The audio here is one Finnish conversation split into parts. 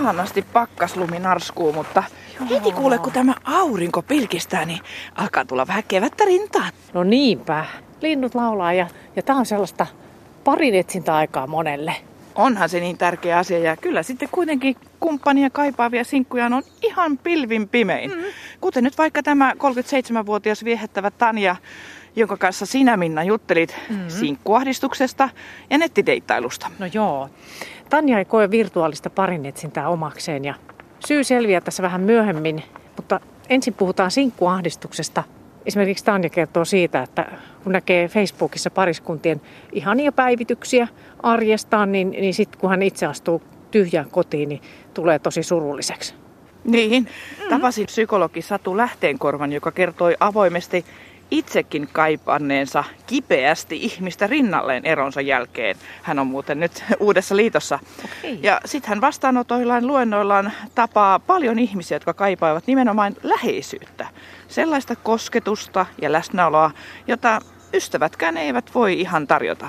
ihanasti pakkaslumi narskuu, mutta heti kuule, kun tämä aurinko pilkistää, niin alkaa tulla vähän kevättä rintaan. No niinpä. Linnut laulaa ja, ja tää on sellaista parin etsintäaikaa monelle. Onhan se niin tärkeä asia ja kyllä sitten kuitenkin kumppania kaipaavia sinkkuja on ihan pilvin pimein. Mm. Kuten nyt vaikka tämä 37-vuotias viehättävä Tanja, jonka kanssa sinä Minna juttelit mm-hmm. sinkkuahdistuksesta ja nettideittailusta. No joo. Tanja ei koe virtuaalista parinetsintää omakseen ja syy selviää tässä vähän myöhemmin, mutta ensin puhutaan sinkkuahdistuksesta. Esimerkiksi Tanja kertoo siitä, että kun näkee Facebookissa pariskuntien ihania päivityksiä arjestaan, niin, niin sitten kun hän itse astuu tyhjään kotiin, niin tulee tosi surulliseksi. Niin, tapasin psykologi Satu Lähteenkorvan, joka kertoi avoimesti itsekin kaipanneensa kipeästi ihmistä rinnalleen eronsa jälkeen. Hän on muuten nyt uudessa liitossa. Okay. Ja sitten hän vastaanotoillaan, luennoillaan tapaa paljon ihmisiä, jotka kaipaavat nimenomaan läheisyyttä. Sellaista kosketusta ja läsnäoloa, jota ystävätkään eivät voi ihan tarjota.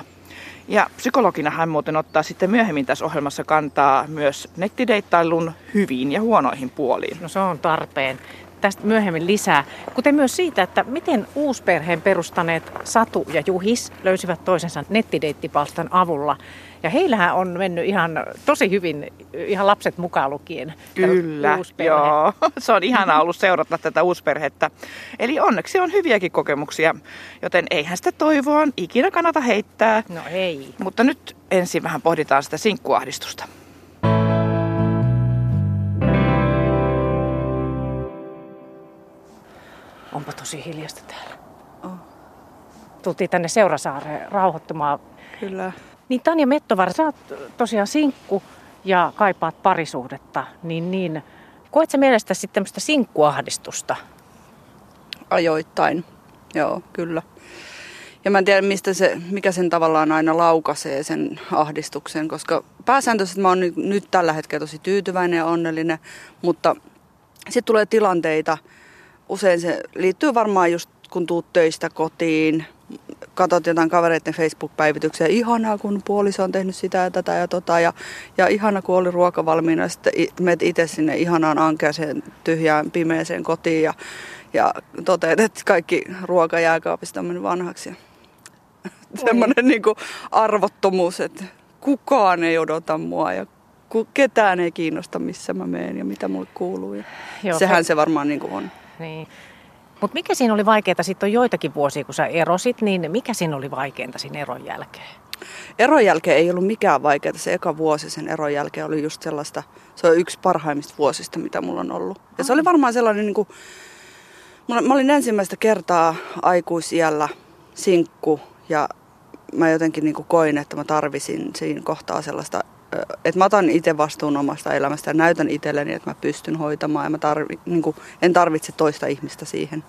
Ja psykologina hän muuten ottaa sitten myöhemmin tässä ohjelmassa kantaa myös nettideittailun hyviin ja huonoihin puoliin. No se on tarpeen tästä myöhemmin lisää, kuten myös siitä, että miten uusperheen perustaneet Satu ja Juhis löysivät toisensa nettideittipalstan avulla. Ja heillähän on mennyt ihan tosi hyvin, ihan lapset mukaan lukien. Kyllä, joo. Se on ihanaa ollut seurata tätä uusperhettä. Eli onneksi on hyviäkin kokemuksia, joten eihän sitä toivoa ikinä kannata heittää. No ei. Mutta nyt ensin vähän pohditaan sitä sinkkuahdistusta. Onpa tosi hiljasta täällä. Oh. Tultiin tänne Seurasaareen rauhoittumaan. Kyllä. Niin Tanja Mettovar, sä oot tosiaan sinkku ja kaipaat parisuhdetta, niin, niin koet sä mielestä sitten tämmöistä sinkkuahdistusta? Ajoittain, joo, kyllä. Ja mä en tiedä, mistä se, mikä sen tavallaan aina laukaisee sen ahdistuksen, koska pääsääntöisesti mä oon nyt, nyt tällä hetkellä tosi tyytyväinen ja onnellinen, mutta sitten tulee tilanteita, usein se liittyy varmaan just kun tuut töistä kotiin, katsot jotain kavereiden Facebook-päivityksiä, ihanaa kun puoliso on tehnyt sitä ja tätä ja tota, ja, ja ihana kun oli ruoka valmiina, ja sitten menet itse sinne ihanaan ankeaseen tyhjään pimeeseen kotiin ja, ja toteat, että kaikki ruoka jääkaapista on mennyt vanhaksi. Semmoinen niin arvottomuus, että kukaan ei odota mua ja ketään ei kiinnosta, missä mä menen ja mitä mulle kuuluu. Ja Joo, sehän se, se varmaan niin on. Niin. Mutta mikä siinä oli vaikeaa, sitten on joitakin vuosia, kun sä erosit, niin mikä siinä oli vaikeinta siinä eron jälkeen? Eron jälkeen ei ollut mikään vaikeaa. Se eka vuosi sen eron jälkeen oli just sellaista, se on yksi parhaimmista vuosista, mitä mulla on ollut. Ja se oli varmaan sellainen, niin kuin, mä olin ensimmäistä kertaa aikuisiällä sinkku ja mä jotenkin niin kuin koin, että mä tarvisin siinä kohtaa sellaista että mä otan itse vastuun omasta elämästä ja näytän itselleni, että mä pystyn hoitamaan ja mä tarvi, niin kuin, en tarvitse toista ihmistä siihen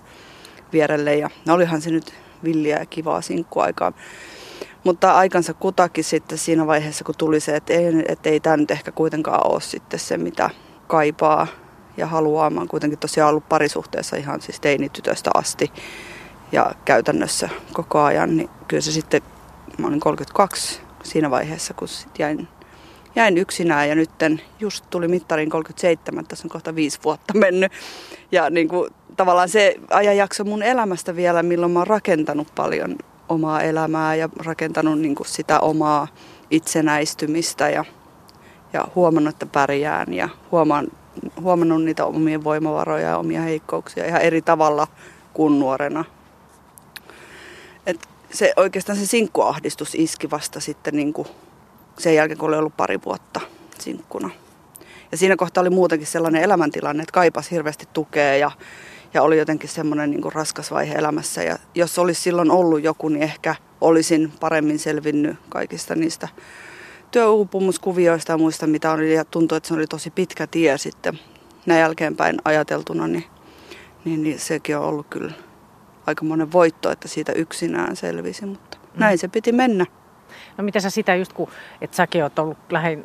vierelle. Ja olihan se nyt villiä ja kivaa sinkkuaikaa. Mutta aikansa kutakin sitten siinä vaiheessa, kun tuli se, että ei, että ei tämä nyt ehkä kuitenkaan ole sitten se, mitä kaipaa ja haluaa. Mä oon kuitenkin tosiaan ollut parisuhteessa ihan siis teinitytöstä asti ja käytännössä koko ajan. Niin kyllä se sitten, mä olin 32 siinä vaiheessa, kun sitten jäin jäin yksinään ja nyt just tuli mittariin 37, tässä on kohta viisi vuotta mennyt. Ja niin kuin, tavallaan se ajanjakso mun elämästä vielä, milloin mä oon rakentanut paljon omaa elämää ja rakentanut niin kuin sitä omaa itsenäistymistä ja, ja huomannut, että pärjään ja huomaan, huomannut niitä omia voimavaroja ja omia heikkouksia ihan eri tavalla kuin nuorena. Et se oikeastaan se sinkkuahdistus iski vasta sitten niin kuin sen jälkeen, kun oli ollut pari vuotta sinkkuna. Ja siinä kohtaa oli muutenkin sellainen elämäntilanne, että kaipasi hirveästi tukea ja, ja oli jotenkin semmoinen niin kuin raskas vaihe elämässä. Ja jos olisi silloin ollut joku, niin ehkä olisin paremmin selvinnyt kaikista niistä työuupumuskuvioista ja muista, mitä oli. Ja tuntui, että se oli tosi pitkä tie sitten näin jälkeenpäin ajateltuna, niin, niin, niin sekin on ollut kyllä aika monen voitto, että siitä yksinään selvisi, mutta mm. näin se piti mennä. No miten sä sitä just kun, että säkin oot ollut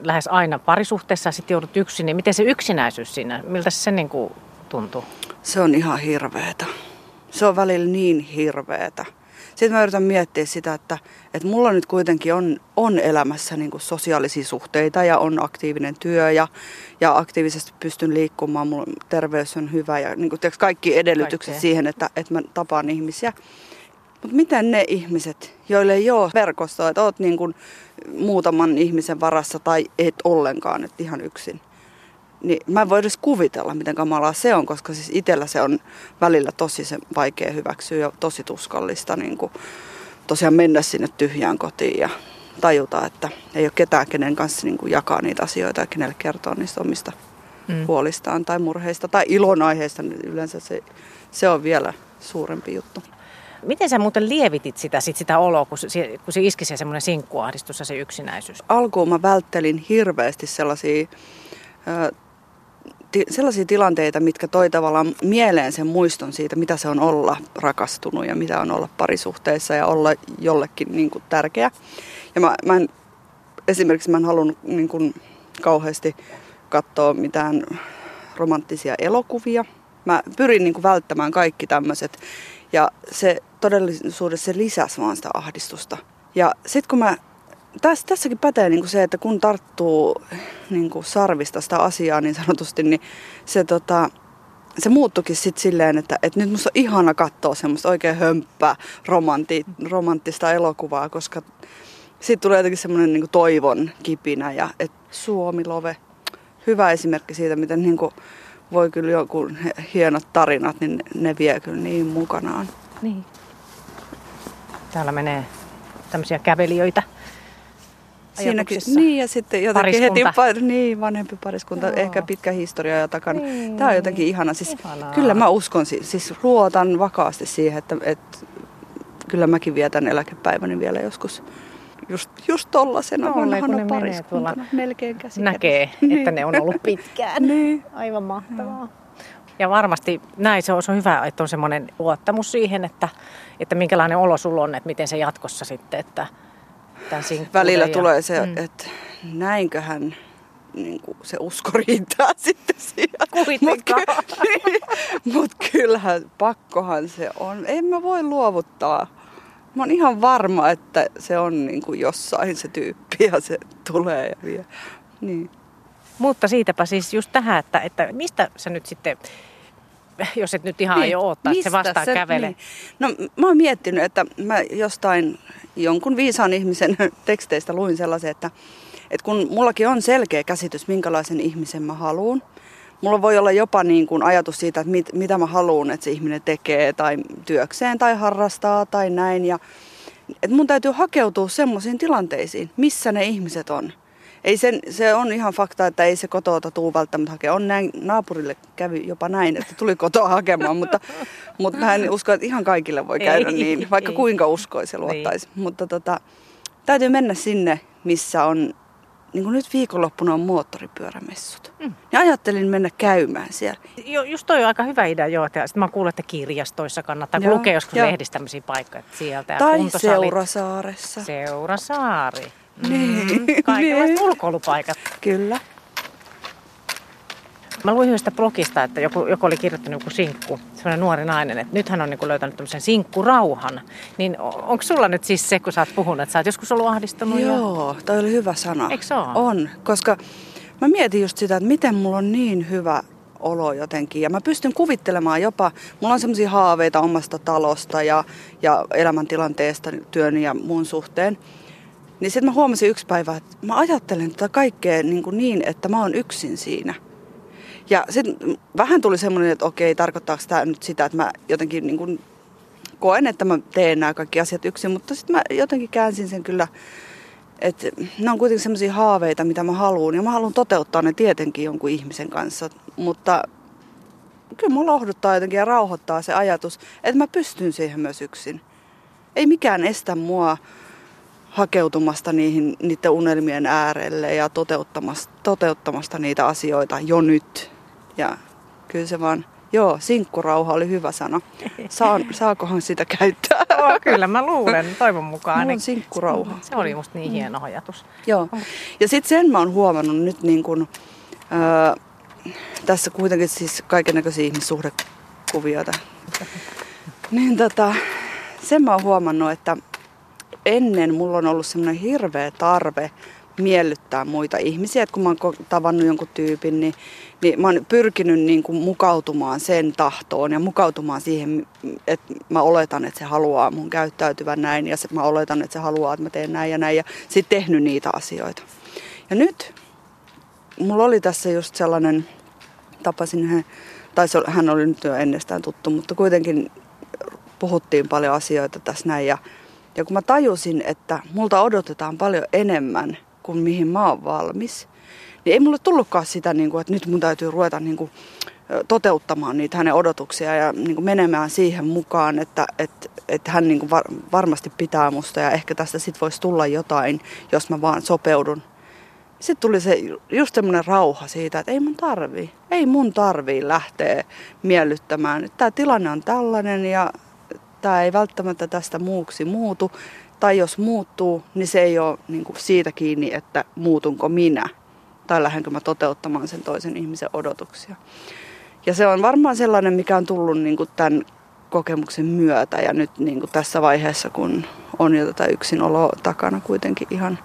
lähes aina parisuhteessa ja sitten joudut yksin, niin miten se yksinäisyys siinä, miltä se niin kuin tuntuu? Se on ihan hirveetä. Se on välillä niin hirveetä. Sitten mä yritän miettiä sitä, että, että mulla nyt kuitenkin on, on elämässä niin kuin sosiaalisia suhteita ja on aktiivinen työ ja, ja aktiivisesti pystyn liikkumaan. Mulla terveys on hyvä ja niin kuin, tiiäks, kaikki edellytykset Kaikkea. siihen, että, että mä tapaan ihmisiä. Mutta miten ne ihmiset, joille ei ole verkostoa, että oot niin kuin muutaman ihmisen varassa tai et ollenkaan, että ihan yksin. Niin mä en voi edes kuvitella, miten kamalaa se on, koska siis itsellä se on välillä tosi se vaikea hyväksyä ja tosi tuskallista niin kuin tosiaan mennä sinne tyhjään kotiin ja tajuta, että ei ole ketään, kenen kanssa niin kuin jakaa niitä asioita ja kenelle kertoa niistä omista Mm. huolistaan tai murheista tai ilonaiheista. niin Yleensä se, se on vielä suurempi juttu. Miten sä muuten lievitit sitä, sit sitä oloa, kun se, kun se iski se semmoinen sinkkuahdistus ja se yksinäisyys? alkuun mä välttelin hirveästi sellaisia, ö, ti, sellaisia tilanteita, mitkä toi tavallaan mieleen sen muiston siitä, mitä se on olla rakastunut ja mitä on olla parisuhteessa ja olla jollekin niin kuin tärkeä. Ja mä, mä en, esimerkiksi mä en halunnut niin kuin kauheasti katsoa mitään romanttisia elokuvia. Mä pyrin niin kuin välttämään kaikki tämmöiset. Ja se todellisuudessa se lisäsi vaan sitä ahdistusta. Ja sitten kun mä tässä, tässäkin pätee niin kuin se, että kun tarttuu niin kuin sarvista sitä asiaa niin sanotusti, niin se, tota, se muuttukin sitten silleen, että, että nyt musta on ihana katsoa semmoista oikein hömppää romanti, romanttista elokuvaa, koska siitä tulee jotenkin semmoinen niin toivon kipinä ja että Suomi-love, hyvä esimerkki siitä, miten niin kuin voi kyllä joku hienot tarinat, niin ne vie kyllä niin mukanaan. Niin. Täällä menee tämmöisiä kävelijöitä. Siinäkin, niin ja sitten jotenkin heti, niin vanhempi pariskunta, Joo. ehkä pitkä historia ja takana. Niin. Tämä on jotenkin ihana. Siis, Ihanaa. kyllä mä uskon, si- siis luotan vakaasti siihen, että, että kyllä mäkin vietän eläkepäiväni vielä joskus just, just tollasena kun vanhana pariskuntana. Melkein käsi Näkee, että ne on ollut pitkään. Niin. Aivan mahtavaa. Ja varmasti näin se on, se on hyvä, että on semmoinen luottamus siihen, että, että minkälainen olo sulla on, että miten se jatkossa sitten, että tämän Välillä ja- tulee se, Mm. että näinköhän niin kuin se usko riittää sitten siihen. Kuitenkaan. Mutta mut kyllähän pakkohan se on. En mä voi luovuttaa. Mä oon ihan varma, että se on niin kuin jossain se tyyppi ja se tulee ja vie. Niin. Mutta siitäpä siis just tähän, että, että mistä sä nyt sitten, jos et nyt ihan Niin, aio odottaa, että se vastaan kävelee. Niin. No mä oon miettinyt, että mä jostain jonkun viisaan ihmisen teksteistä luin sellaisen, että, että kun mullakin on selkeä käsitys, minkälaisen ihmisen mä haluan, mulla voi olla jopa niin kuin ajatus siitä, että mit, mitä mä haluan, että se ihminen tekee tai työkseen tai harrastaa tai näin. Ja, että mun täytyy hakeutua semmoisiin tilanteisiin, missä ne ihmiset on. Ei sen, se on ihan fakta, että ei se kotoa tuu välttämättä hakea. On näin, naapurille kävi jopa näin, että tuli kotoa hakemaan, mutta, mutta mä en usko, että ihan kaikille voi käydä Ei, niin, vaikka ei. kuinka uskoisi ja luottaisi. Mutta tota, täytyy mennä sinne, missä on, niin kuin nyt viikonloppuna on moottoripyörämessut. Mm. Ja ajattelin mennä käymään siellä. Jo, just toi on aika hyvä idea, joo. Sitten mä kuulen, että kirjastoissa kannattaa, Joo, lukee joskus joo. lehdistä tämmöisiä paikkoja sieltä. Ja Tai kuntosalit. Seurasaaressa. Seurasaari. Niin, Mm, kaikenlaiset niin. ulkoilupaikat. Kyllä. Mä luin yhdestä blogista, että joku, joku oli kirjoittanut joku sinkku, sellainen nuori nainen, että nyt hän on niin löytänyt tämmöisen sinkkurauhan. Niin onko sulla nyt siis se, kun sä oot puhunut, että sä oot joskus ollut ahdistunut? Ja... Joo, toi oli hyvä sana. Eikö se oo? On, koska mä mietin just sitä, että miten mulla on niin hyvä olo jotenkin. Ja mä pystyn kuvittelemaan jopa, mulla on semmoisia haaveita omasta talosta ja, ja elämäntilanteesta työn ja muun suhteen. Niin sitten mä huomasin yksi päivä, että mä ajattelen tätä kaikkea niin, kuin niin että mä oon yksin siinä. Ja sitten vähän tuli semmoinen, että okei, tarkoittaako tämä nyt sitä, että mä jotenkin niin kuin koen, että mä teen nämä kaikki asiat yksin, mutta sitten mä jotenkin käänsin sen kyllä, että ne on kuitenkin semmoisia haaveita, mitä mä haluan. Ja mä haluan toteuttaa ne tietenkin jonkun ihmisen kanssa, mutta kyllä mua lohduttaa jotenkin ja rauhoittaa se ajatus, että mä pystyn siihen myös yksin. Ei mikään estä mua hakeutumasta niihin, niiden unelmien äärelle ja toteuttamasta, toteuttamasta niitä asioita jo nyt. Ja kyllä se vaan, joo, sinkkurauha oli hyvä sana. Saan, saakohan sitä käyttää? Joo, kyllä mä luulen, toivon mukaan. On sinkkurauha. Se oli musta niin hieno ajatus. Joo. Ja sitten sen mä oon huomannut nyt niin kun, ää, tässä kuitenkin siis kaikennäköisiä ihmissuhdekuvioita. Niin tota, sen mä oon huomannut, että ennen mulla on ollut semmoinen hirveä tarve miellyttää muita ihmisiä. Et kun mä oon tavannut jonkun tyypin, niin, niin mä oon pyrkinyt niin kuin mukautumaan sen tahtoon ja mukautumaan siihen, että mä oletan, että se haluaa mun käyttäytyvän näin ja mä oletan, että se haluaa, että mä teen näin ja näin ja sitten tehnyt niitä asioita. Ja nyt mulla oli tässä just sellainen, tapasin hän, tai hän oli nyt jo ennestään tuttu, mutta kuitenkin puhuttiin paljon asioita tässä näin ja ja kun mä tajusin, että multa odotetaan paljon enemmän kuin mihin mä oon valmis, niin ei mulle tullutkaan sitä, niin kuin, että nyt mun täytyy ruveta niin toteuttamaan niitä hänen odotuksia ja niin menemään siihen mukaan, että, että, että hän niin varmasti pitää musta ja ehkä tästä sit voisi tulla jotain, jos mä vaan sopeudun. Sitten tuli se just semmoinen rauha siitä, että ei mun tarvii, ei mun tarvii lähteä miellyttämään. Tämä tilanne on tällainen ja tämä ei välttämättä tästä muuksi muutu. Tai jos muuttuu, niin se ei ole niin kuin siitä kiinni, että muutunko minä tai lähdenkö mä toteuttamaan sen toisen ihmisen odotuksia. Ja se on varmaan sellainen, mikä on tullut niin kuin tämän kokemuksen myötä ja nyt niin kuin tässä vaiheessa, kun on jo tätä yksinoloa takana kuitenkin ihan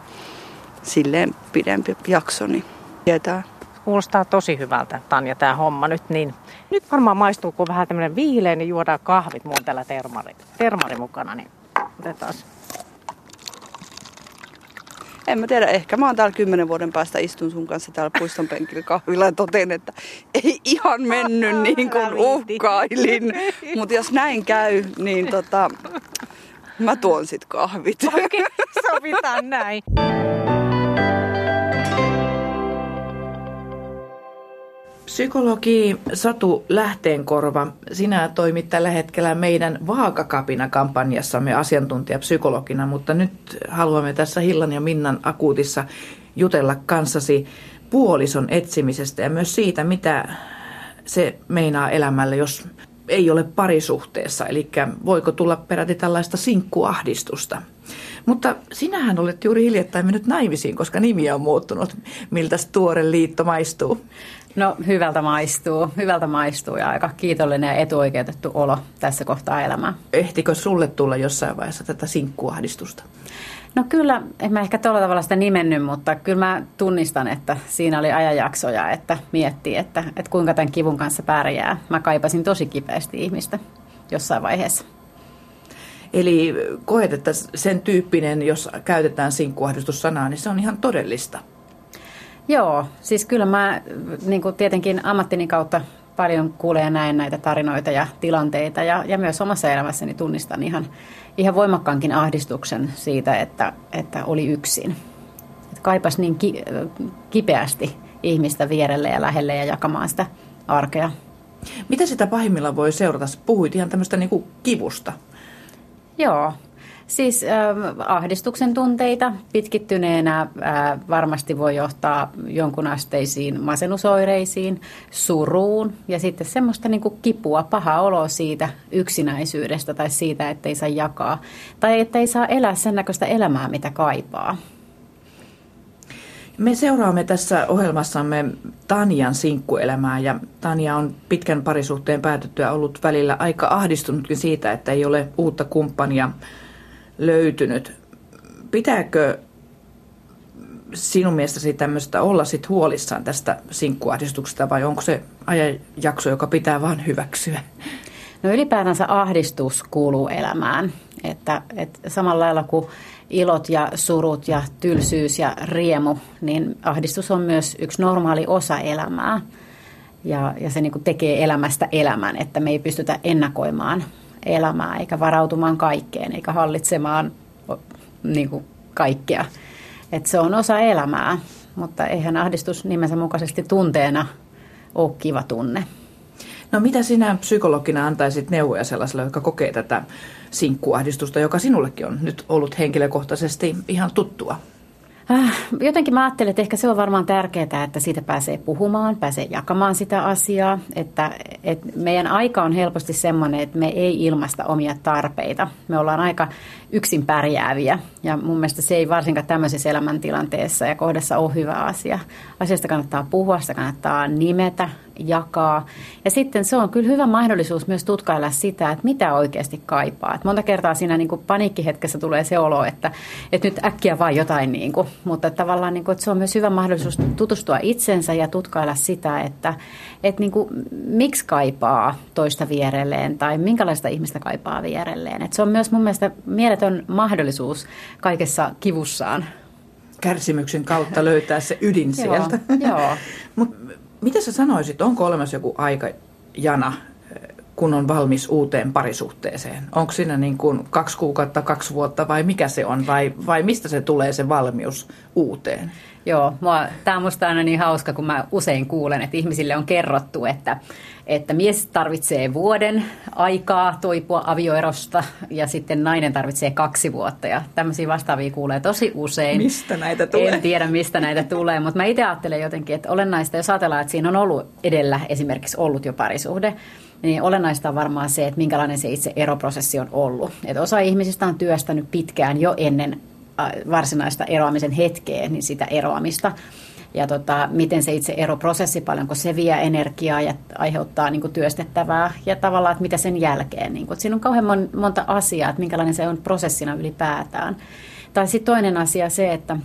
silleen pidempi jakso, niin tietää. Kuulostaa tosi hyvältä, Tanja, tämä homma nyt. Niin, nyt varmaan maistuu, kun vähän tämmöinen viileä, niin juodaan kahvit. Muun tällä termari, termari mukana, niin otetaan en mä tiedä, ehkä mä oon täällä kymmenen vuoden päästä istun sun kanssa täällä puiston penkillä kahvilla ja toten, että ei ihan mennyt niin kuin uhkailin. Mutta jos näin käy, niin tota, mä tuon sit kahvit. Okei, okay, sovitaan näin. Psykologi Satu Lähteenkorva, sinä toimit tällä hetkellä meidän Vaakakapina-kampanjassamme asiantuntijapsykologina, mutta nyt haluamme tässä Hillan ja Minnan akuutissa jutella kanssasi puolison etsimisestä ja myös siitä, mitä se meinaa elämälle, jos ei ole parisuhteessa, eli voiko tulla peräti tällaista sinkkuahdistusta. Mutta sinähän olet juuri hiljattain mennyt naimisiin, koska nimi on muuttunut. Miltä tuore liitto maistuu? No hyvältä maistuu, hyvältä maistuu ja aika kiitollinen ja etuoikeutettu olo tässä kohtaa elämää. Ehtikö sulle tulla jossain vaiheessa tätä sinkkuahdistusta? No kyllä, en mä ehkä tuolla tavalla sitä nimennyt, mutta kyllä mä tunnistan, että siinä oli ajanjaksoja, että miettii, että, että kuinka tämän kivun kanssa pärjää. Mä kaipasin tosi kipeästi ihmistä jossain vaiheessa. Eli koet, että sen tyyppinen, jos käytetään sinkkuahdistussanaa, niin se on ihan todellista. Joo, siis kyllä mä niin kuin tietenkin ammattini kautta paljon kuulen ja näen näitä tarinoita ja tilanteita ja, ja myös omassa elämässäni tunnistan ihan, ihan voimakkaankin ahdistuksen siitä, että, että oli yksin. Et kaipas niin ki, kipeästi ihmistä vierelle ja lähelle ja jakamaan sitä arkea. Mitä sitä pahimmillaan voi seurata? Puhuit ihan tämmöistä niin kuin kivusta. Joo, Siis äh, ahdistuksen tunteita pitkittyneenä äh, varmasti voi johtaa jonkun asteisiin masennusoireisiin, suruun ja sitten semmoista niin kuin kipua, paha olo siitä yksinäisyydestä tai siitä, että ei saa jakaa tai että ei saa elää sen näköistä elämää, mitä kaipaa. Me seuraamme tässä ohjelmassamme Tanjan sinkkuelämää ja Tanja on pitkän parisuhteen päätyttyä ollut välillä aika ahdistunutkin siitä, että ei ole uutta kumppania löytynyt. Pitääkö sinun mielestäsi tämmöistä olla sit huolissaan tästä sinkkuahdistuksesta vai onko se ajanjakso, joka pitää vain hyväksyä? No ylipäätänsä ahdistus kuuluu elämään. Että, että samalla lailla kuin ilot ja surut ja tylsyys ja riemu, niin ahdistus on myös yksi normaali osa elämää. Ja, ja se niin tekee elämästä elämän, että me ei pystytä ennakoimaan elämää eikä varautumaan kaikkeen eikä hallitsemaan niin kuin kaikkea. Et se on osa elämää, mutta eihän ahdistus nimensä mukaisesti tunteena ole kiva tunne. No mitä sinä psykologina antaisit neuvoja sellaisille, jotka kokee tätä sinkkuahdistusta, joka sinullekin on nyt ollut henkilökohtaisesti ihan tuttua? Äh, jotenkin mä ajattelen, että ehkä se on varmaan tärkeää, että siitä pääsee puhumaan, pääsee jakamaan sitä asiaa. Että, että meidän aika on helposti semmoinen, että me ei ilmaista omia tarpeita. Me ollaan aika yksin pärjääviä ja mun mielestä se ei varsinkaan tämmöisessä elämäntilanteessa ja kohdassa ole hyvä asia. Asiasta kannattaa puhua, sitä kannattaa nimetä, jakaa. Ja sitten se on kyllä hyvä mahdollisuus myös tutkailla sitä, että mitä oikeasti kaipaa. Et monta kertaa siinä niin kuin paniikkihetkessä tulee se olo, että, että nyt äkkiä vaan jotain, niin kuin, mutta tavallaan niin kuin, että se on myös hyvä mahdollisuus tutustua itsensä ja tutkailla sitä, että, että niin kuin, miksi kaipaa toista vierelleen tai minkälaista ihmistä kaipaa vierelleen. Et se on myös mun mielestä mieletön mahdollisuus kaikessa kivussaan kärsimyksen kautta löytää se ydin sieltä. Joo. Mut mitä sä sanoisit, onko olemassa joku aikajana, kun on valmis uuteen parisuhteeseen? Onko siinä niin kuin kaksi kuukautta, kaksi vuotta vai mikä se on? Vai, vai mistä se tulee se valmius uuteen? Joo, tämä on musta aina niin hauska, kun mä usein kuulen, että ihmisille on kerrottu, että, että mies tarvitsee vuoden aikaa toipua avioerosta ja sitten nainen tarvitsee kaksi vuotta. Ja tämmöisiä vastaavia kuulee tosi usein. Mistä näitä tulee? En tiedä, mistä näitä tulee, mutta mä itse ajattelen jotenkin, että olennaista, jos ajatellaan, että siinä on ollut edellä esimerkiksi ollut jo parisuhde, niin olennaista on varmaan se, että minkälainen se itse eroprosessi on ollut. Että osa ihmisistä on työstänyt pitkään jo ennen varsinaista eroamisen hetkeä, niin sitä eroamista. Ja tota, miten se itse eroprosessi, paljonko se vie energiaa ja aiheuttaa niin kuin työstettävää ja tavallaan, että mitä sen jälkeen. Niin kuin, siinä on kauhean monta asiaa, että minkälainen se on prosessina ylipäätään. Tai sitten toinen asia se, että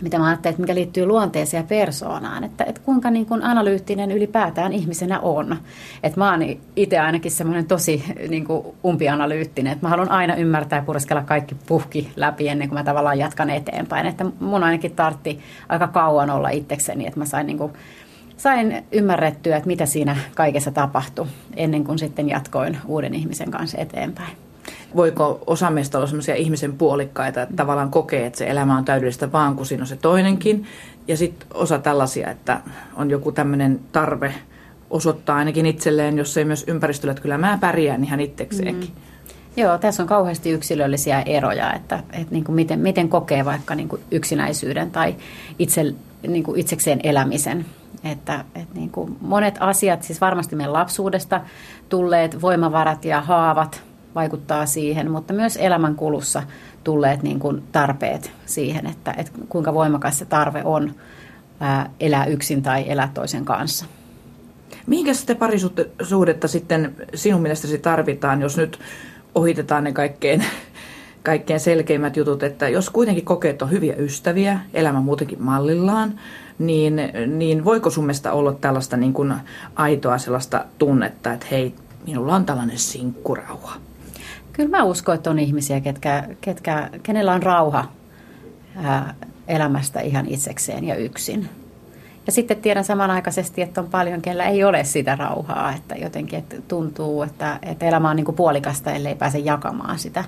mitä mä ajattelin, että mikä liittyy luonteeseen ja persoonaan, että, että kuinka niin kuin analyyttinen ylipäätään ihmisenä on. Että mä oon itse ainakin semmoinen tosi niin kuin umpianalyyttinen, että mä haluan aina ymmärtää ja pureskella kaikki puhki läpi ennen kuin mä tavallaan jatkan eteenpäin. Että mun ainakin tartti aika kauan olla itsekseni, että mä sain niin kuin sain ymmärrettyä, että mitä siinä kaikessa tapahtui ennen kuin sitten jatkoin uuden ihmisen kanssa eteenpäin voiko osa meistä olla sellaisia ihmisen puolikkaita, että tavallaan kokee, että se elämä on täydellistä vaan, kun siinä on se toinenkin. Ja sitten osa tällaisia, että on joku tämmöinen tarve osoittaa ainakin itselleen, jos ei myös ympäristölle, että kyllä mä pärjään ihan itsekseenkin. Mm. Joo, tässä on kauheasti yksilöllisiä eroja, että, että niin kuin miten, miten kokee vaikka niin kuin yksinäisyyden tai itse, niin kuin itsekseen elämisen. Että, että niin kuin monet asiat, siis varmasti meidän lapsuudesta tulleet voimavarat ja haavat vaikuttaa siihen, mutta myös elämän kulussa tulleet niin kuin tarpeet siihen, että, että kuinka voimakas se tarve on ää, elää yksin tai elää toisen kanssa. Mihinkä sitä parisuhdetta sitten sinun mielestäsi tarvitaan, jos nyt ohitetaan ne kaikkein, kaikkein selkeimmät jutut, että jos kuitenkin kokee, että on hyviä ystäviä, elämä muutenkin mallillaan, niin, niin voiko sun mielestä olla tällaista niin kuin aitoa sellaista tunnetta, että hei, minulla on tällainen sinkkurauha? Kyllä mä uskon, että on ihmisiä, ketkä, ketkä, kenellä on rauha ää, elämästä ihan itsekseen ja yksin. Ja sitten tiedän samanaikaisesti, että on paljon, kellä ei ole sitä rauhaa, että jotenkin että tuntuu, että, että elämä on niin kuin puolikasta, ellei pääse jakamaan sitä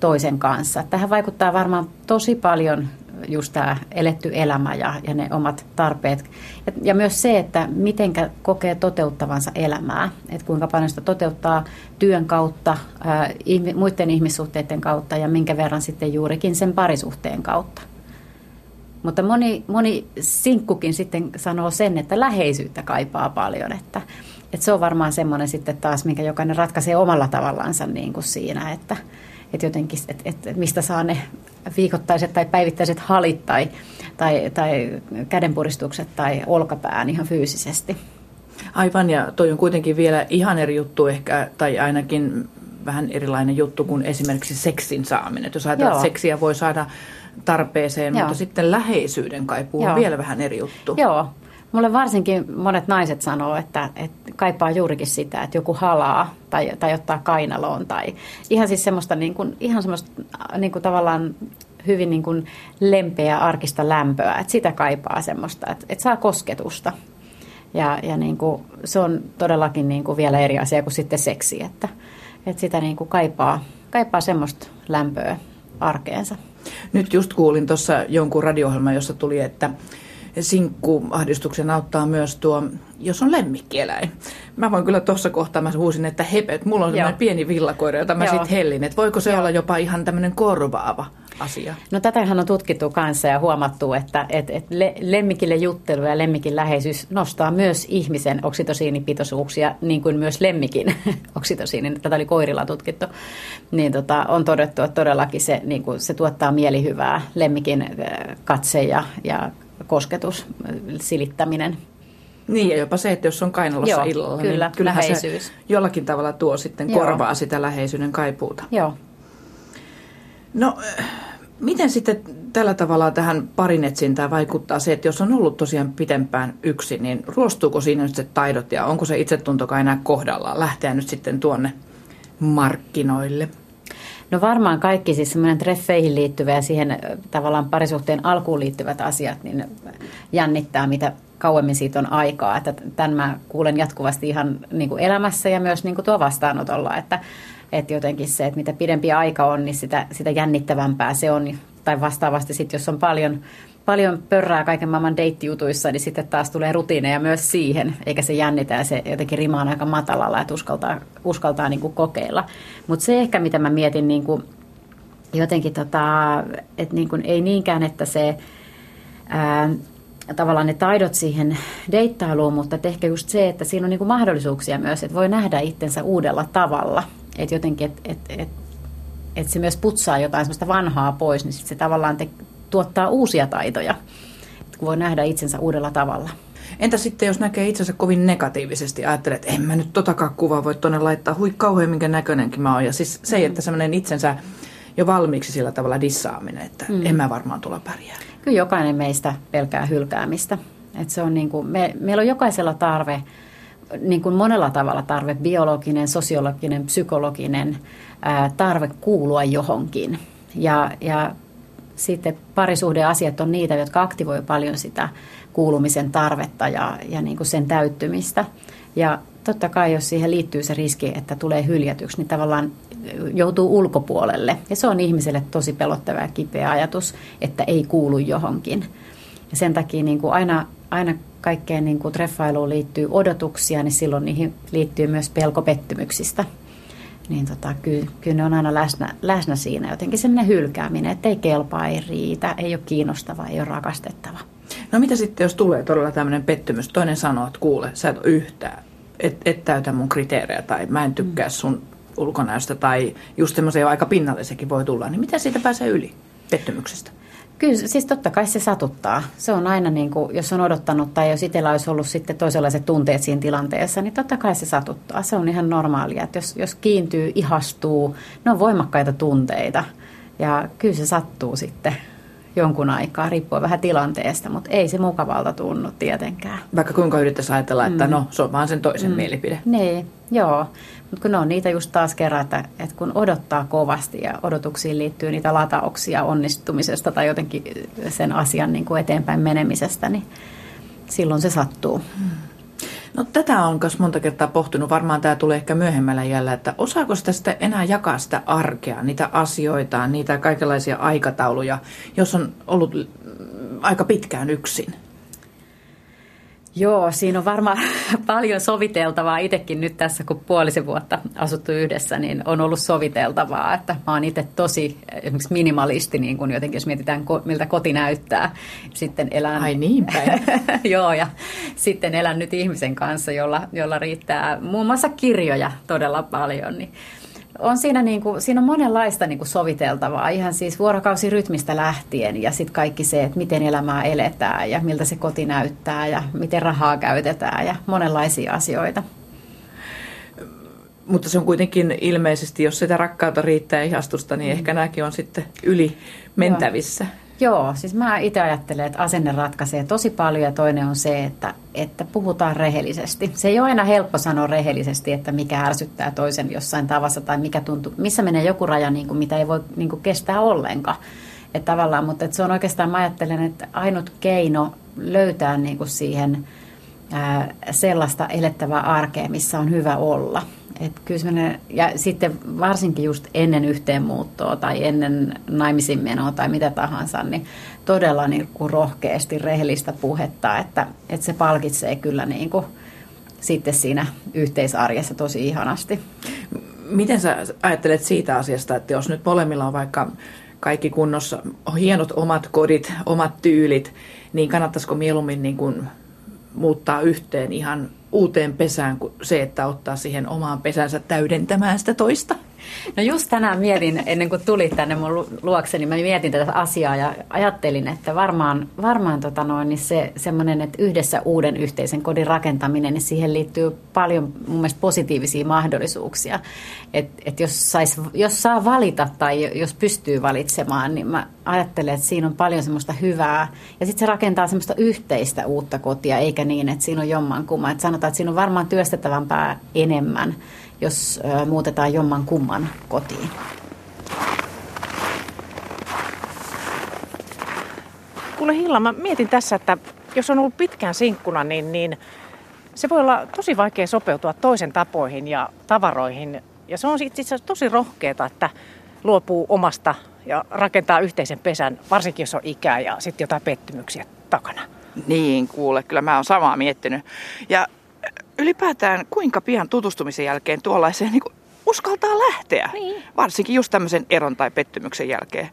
toisen kanssa. Tähän vaikuttaa varmaan tosi paljon just tämä eletty elämä ja, ja ne omat tarpeet. Ja, ja myös se, että miten kokee toteuttavansa elämää. Että kuinka paljon sitä toteuttaa työn kautta, ää, ihmi, muiden ihmissuhteiden kautta ja minkä verran sitten juurikin sen parisuhteen kautta. Mutta moni, moni sinkkukin sitten sanoo sen, että läheisyyttä kaipaa paljon, että, että se on varmaan semmoinen sitten taas, minkä jokainen ratkaisee omalla tavallaansa niin kuin siinä, että, että jotenkin, että, että mistä saa ne viikoittaiset tai päivittäiset halit tai, tai, tai kädenpuristukset tai olkapään ihan fyysisesti. Aivan, ja toi on kuitenkin vielä ihan eri juttu ehkä, tai ainakin vähän erilainen juttu kuin esimerkiksi seksin saaminen. Et jos ajatellaan, että seksiä voi saada tarpeeseen, Joo. mutta sitten läheisyyden kaipuu on vielä vähän eri juttu. Joo, Mulle varsinkin monet naiset sanoo, että, että kaipaa juurikin sitä, että joku halaa tai, tai ottaa kainaloon tai ihan siis semmoista niin kuin, ihan semmoista niin kuin tavallaan hyvin niin kuin lempeä arkista lämpöä, että sitä kaipaa semmoista, että, että saa kosketusta. Ja, ja niin kuin, se on todellakin niin kuin vielä eri asia kuin sitten seksi, että, että sitä niin kuin kaipaa, kaipaa semmoista lämpöä arkeensa. Nyt just kuulin tuossa jonkun radio jossa tuli, että sinkkuahdistuksen auttaa myös tuo, jos on lemmikkieläin. Mä voin kyllä tuossa kohtaa, mä huusin, että hepet, mulla on sellainen pieni villakoira, jota mä sitten hellin. Että voiko se Joo. olla jopa ihan tämmöinen korvaava asia? No tätähän on tutkittu kanssa ja huomattu, että, että, että lemmikille juttelu ja lemmikin läheisyys nostaa myös ihmisen oksitosiinipitoisuuksia, niin kuin myös lemmikin oksitosiinin. Tätä oli koirilla tutkittu. Niin tota, on todettu, että todellakin se, niin kuin, se tuottaa mielihyvää lemmikin katse ja, ja kosketus, silittäminen. Niin, ja jopa se, että jos on kainalossa Joo, illalla, kyllä, niin kyllähän läheisyys. se jollakin tavalla tuo sitten Joo. korvaa sitä läheisyyden kaipuuta. Joo. No, miten sitten tällä tavalla tähän parinetsintään vaikuttaa se, että jos on ollut tosiaan pitempään yksin, niin ruostuuko siinä nyt se taidot ja onko se itsetuntokaan enää kohdallaan lähteä nyt sitten tuonne markkinoille? No varmaan kaikki siis semmoinen treffeihin liittyvä ja siihen tavallaan parisuhteen alkuun liittyvät asiat, niin jännittää mitä kauemmin siitä on aikaa. Että tämän mä kuulen jatkuvasti ihan niin kuin elämässä ja myös niin kuin tuo vastaanotolla, että, että jotenkin se, että mitä pidempi aika on, niin sitä, sitä jännittävämpää se on. Tai vastaavasti sitten, jos on paljon, paljon pörrää kaiken maailman deittijutuissa, niin sitten taas tulee rutiineja myös siihen, eikä se jännitä ja se jotenkin rima on aika matalalla, että uskaltaa, uskaltaa niin kuin kokeilla. Mutta se ehkä, mitä mä mietin niin kuin jotenkin, tota, että niin kuin, ei niinkään, että se ää, tavallaan ne taidot siihen deittailuun, mutta ehkä just se, että siinä on niin kuin mahdollisuuksia myös, että voi nähdä itsensä uudella tavalla. Että jotenkin, että et, et, et se myös putsaa jotain sellaista vanhaa pois, niin sit se tavallaan te, tuottaa uusia taitoja, että kun voi nähdä itsensä uudella tavalla. Entä sitten, jos näkee itsensä kovin negatiivisesti, ajattelee, että en mä nyt totakaan kuvaa voi tuonne laittaa, hui kauhean minkä näköinenkin mä oon. Ja siis se, että semmoinen itsensä jo valmiiksi sillä tavalla dissaaminen, että mm. en mä varmaan tulla pärjää. Kyllä jokainen meistä pelkää hylkäämistä. Et se on niin kuin, me, meillä on jokaisella tarve, niin kuin monella tavalla tarve, biologinen, sosiologinen, psykologinen ää, tarve kuulua johonkin. Ja, ja sitten parisuhdeasiat on niitä, jotka aktivoi paljon sitä kuulumisen tarvetta ja, ja niin kuin sen täyttymistä. Ja totta kai, jos siihen liittyy se riski, että tulee hyljätyksi, niin tavallaan joutuu ulkopuolelle. Ja se on ihmiselle tosi pelottava ja kipeä ajatus, että ei kuulu johonkin. Ja sen takia niin kuin aina, aina kaikkeen niin kuin treffailuun liittyy odotuksia, niin silloin niihin liittyy myös pelko pettymyksistä. Niin tota, kyllä, kyllä ne on aina läsnä, läsnä siinä jotenkin sellainen hylkääminen, että ei kelpaa, ei riitä, ei ole kiinnostava, ei ole rakastettava. No mitä sitten, jos tulee todella tämmöinen pettymys? Toinen sanoo, että kuule, sä et ole yhtään, et, et täytä mun kriteerejä tai mä en tykkää sun ulkonäöstä tai just semmoisia aika pinnallisekin voi tulla. Niin miten siitä pääsee yli pettymyksestä? Kyllä, siis totta kai se satuttaa. Se on aina, niin kuin, jos on odottanut tai jos itsellä olisi ollut sitten toisenlaiset tunteet siinä tilanteessa, niin totta kai se satuttaa. Se on ihan normaalia, että jos, jos kiintyy, ihastuu, ne on voimakkaita tunteita. Ja kyllä se sattuu sitten jonkun aikaa, riippuu vähän tilanteesta, mutta ei se mukavalta tunnu tietenkään. Vaikka kuinka yrittäisi ajatella, että mm. no se on vaan sen toisen mm. mielipide. Niin, joo. Mutta kun ne on niitä just taas kerran, että, että kun odottaa kovasti ja odotuksiin liittyy niitä latauksia onnistumisesta tai jotenkin sen asian niin kuin eteenpäin menemisestä, niin silloin se sattuu. No tätä on myös monta kertaa pohtunut, varmaan tämä tulee ehkä myöhemmällä jällä, että osaako sitä sitten enää jakaa sitä arkea, niitä asioita, niitä kaikenlaisia aikatauluja, jos on ollut aika pitkään yksin? Joo, siinä on varmaan paljon soviteltavaa. Itsekin nyt tässä, kun puolisen vuotta asuttu yhdessä, niin on ollut soviteltavaa. Että mä oon itse tosi esimerkiksi minimalisti, niin kun jotenkin jos mietitään, miltä koti näyttää. Sitten elän... Ai niin päin. Joo, ja sitten elän nyt ihmisen kanssa, jolla, jolla riittää muun muassa kirjoja todella paljon. Niin on siinä, niin kuin, siinä on monenlaista niin kuin soviteltavaa, ihan siis vuorokausirytmistä lähtien ja sitten kaikki se, että miten elämää eletään ja miltä se koti näyttää ja miten rahaa käytetään ja monenlaisia asioita. Mutta se on kuitenkin ilmeisesti, jos sitä rakkautta riittää ihastusta, niin mm. ehkä nämäkin on sitten yli mentävissä. Joo. Joo, siis mä itse ajattelen, että asenne ratkaisee tosi paljon ja toinen on se, että, että puhutaan rehellisesti. Se ei ole aina helppo sanoa rehellisesti, että mikä ärsyttää toisen jossain tavassa tai mikä tuntuu, missä menee joku raja, niin kuin, mitä ei voi niin kuin, kestää ollenkaan. Että tavallaan, mutta että se on oikeastaan, mä ajattelen, että ainut keino löytää niin kuin siihen ää, sellaista elettävää arkea, missä on hyvä olla. Et kyllä ja sitten varsinkin just ennen yhteenmuuttoa tai ennen naimisiin menoa tai mitä tahansa, niin todella niin kuin rohkeasti rehellistä puhetta, että, että se palkitsee kyllä niin kuin sitten siinä yhteisarjessa tosi ihanasti. Miten sä ajattelet siitä asiasta, että jos nyt molemmilla on vaikka kaikki kunnossa, hienot omat kodit, omat tyylit, niin kannattaisiko mieluummin niin kuin muuttaa yhteen ihan uuteen pesään kuin se, että ottaa siihen omaan pesänsä täydentämään sitä toista. No just tänään mietin, ennen kuin tulit tänne mun niin mä mietin tätä asiaa ja ajattelin, että varmaan, varmaan tota noin, niin se semmoinen, että yhdessä uuden yhteisen kodin rakentaminen, niin siihen liittyy paljon mun mielestä positiivisia mahdollisuuksia. Että et jos, sais, jos saa valita tai jos pystyy valitsemaan, niin mä ajattelen, että siinä on paljon semmoista hyvää. Ja sitten se rakentaa semmoista yhteistä uutta kotia, eikä niin, että siinä on jomman kumman. Että sanotaan, että siinä on varmaan työstettävämpää enemmän jos muutetaan jomman kumman kotiin. Kuule Hilla, mä mietin tässä, että jos on ollut pitkään sinkkuna, niin, niin se voi olla tosi vaikea sopeutua toisen tapoihin ja tavaroihin. Ja se on itse asiassa tosi rohkeaa, että luopuu omasta ja rakentaa yhteisen pesän, varsinkin jos on ikää ja sitten jotain pettymyksiä takana. Niin, kuule, kyllä mä oon samaa miettinyt. Ja ylipäätään kuinka pian tutustumisen jälkeen tuollaiseen niin uskaltaa lähteä, niin. varsinkin just tämmöisen eron tai pettymyksen jälkeen.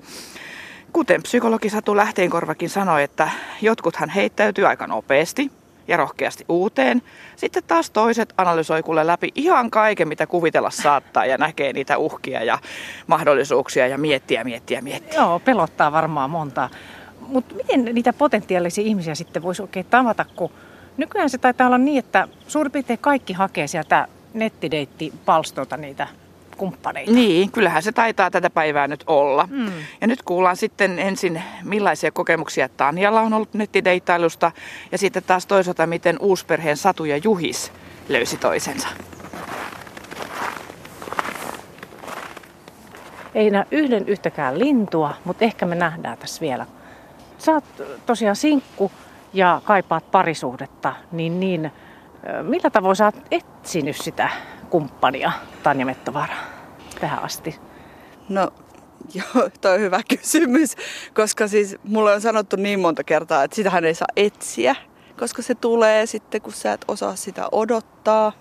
Kuten psykologi Satu Lähteenkorvakin sanoi, että jotkuthan heittäytyy aika nopeasti ja rohkeasti uuteen. Sitten taas toiset analysoi kuule läpi ihan kaiken, mitä kuvitella saattaa ja näkee niitä uhkia ja mahdollisuuksia ja miettiä, miettiä, miettiä. Joo, pelottaa varmaan monta. Mutta miten niitä potentiaalisia ihmisiä sitten voisi oikein tavata, kun Nykyään se taitaa olla niin, että suurin piirtein kaikki hakee sieltä nettideittipalstolta niitä kumppaneita. Niin, kyllähän se taitaa tätä päivää nyt olla. Mm. Ja nyt kuullaan sitten ensin, millaisia kokemuksia Tanjalla on ollut nettideittailusta ja sitten taas toisaalta, miten uusperheen Satu ja Juhis löysi toisensa. Ei näe yhden yhtäkään lintua, mutta ehkä me nähdään tässä vielä. Sä oot tosiaan sinkku ja kaipaat parisuhdetta, niin, niin millä tavoin sä oot etsinyt sitä kumppania, Tanja Mettovaara, tähän asti? No Joo, toi on hyvä kysymys, koska siis mulle on sanottu niin monta kertaa, että sitähän ei saa etsiä, koska se tulee sitten, kun sä et osaa sitä odottaa.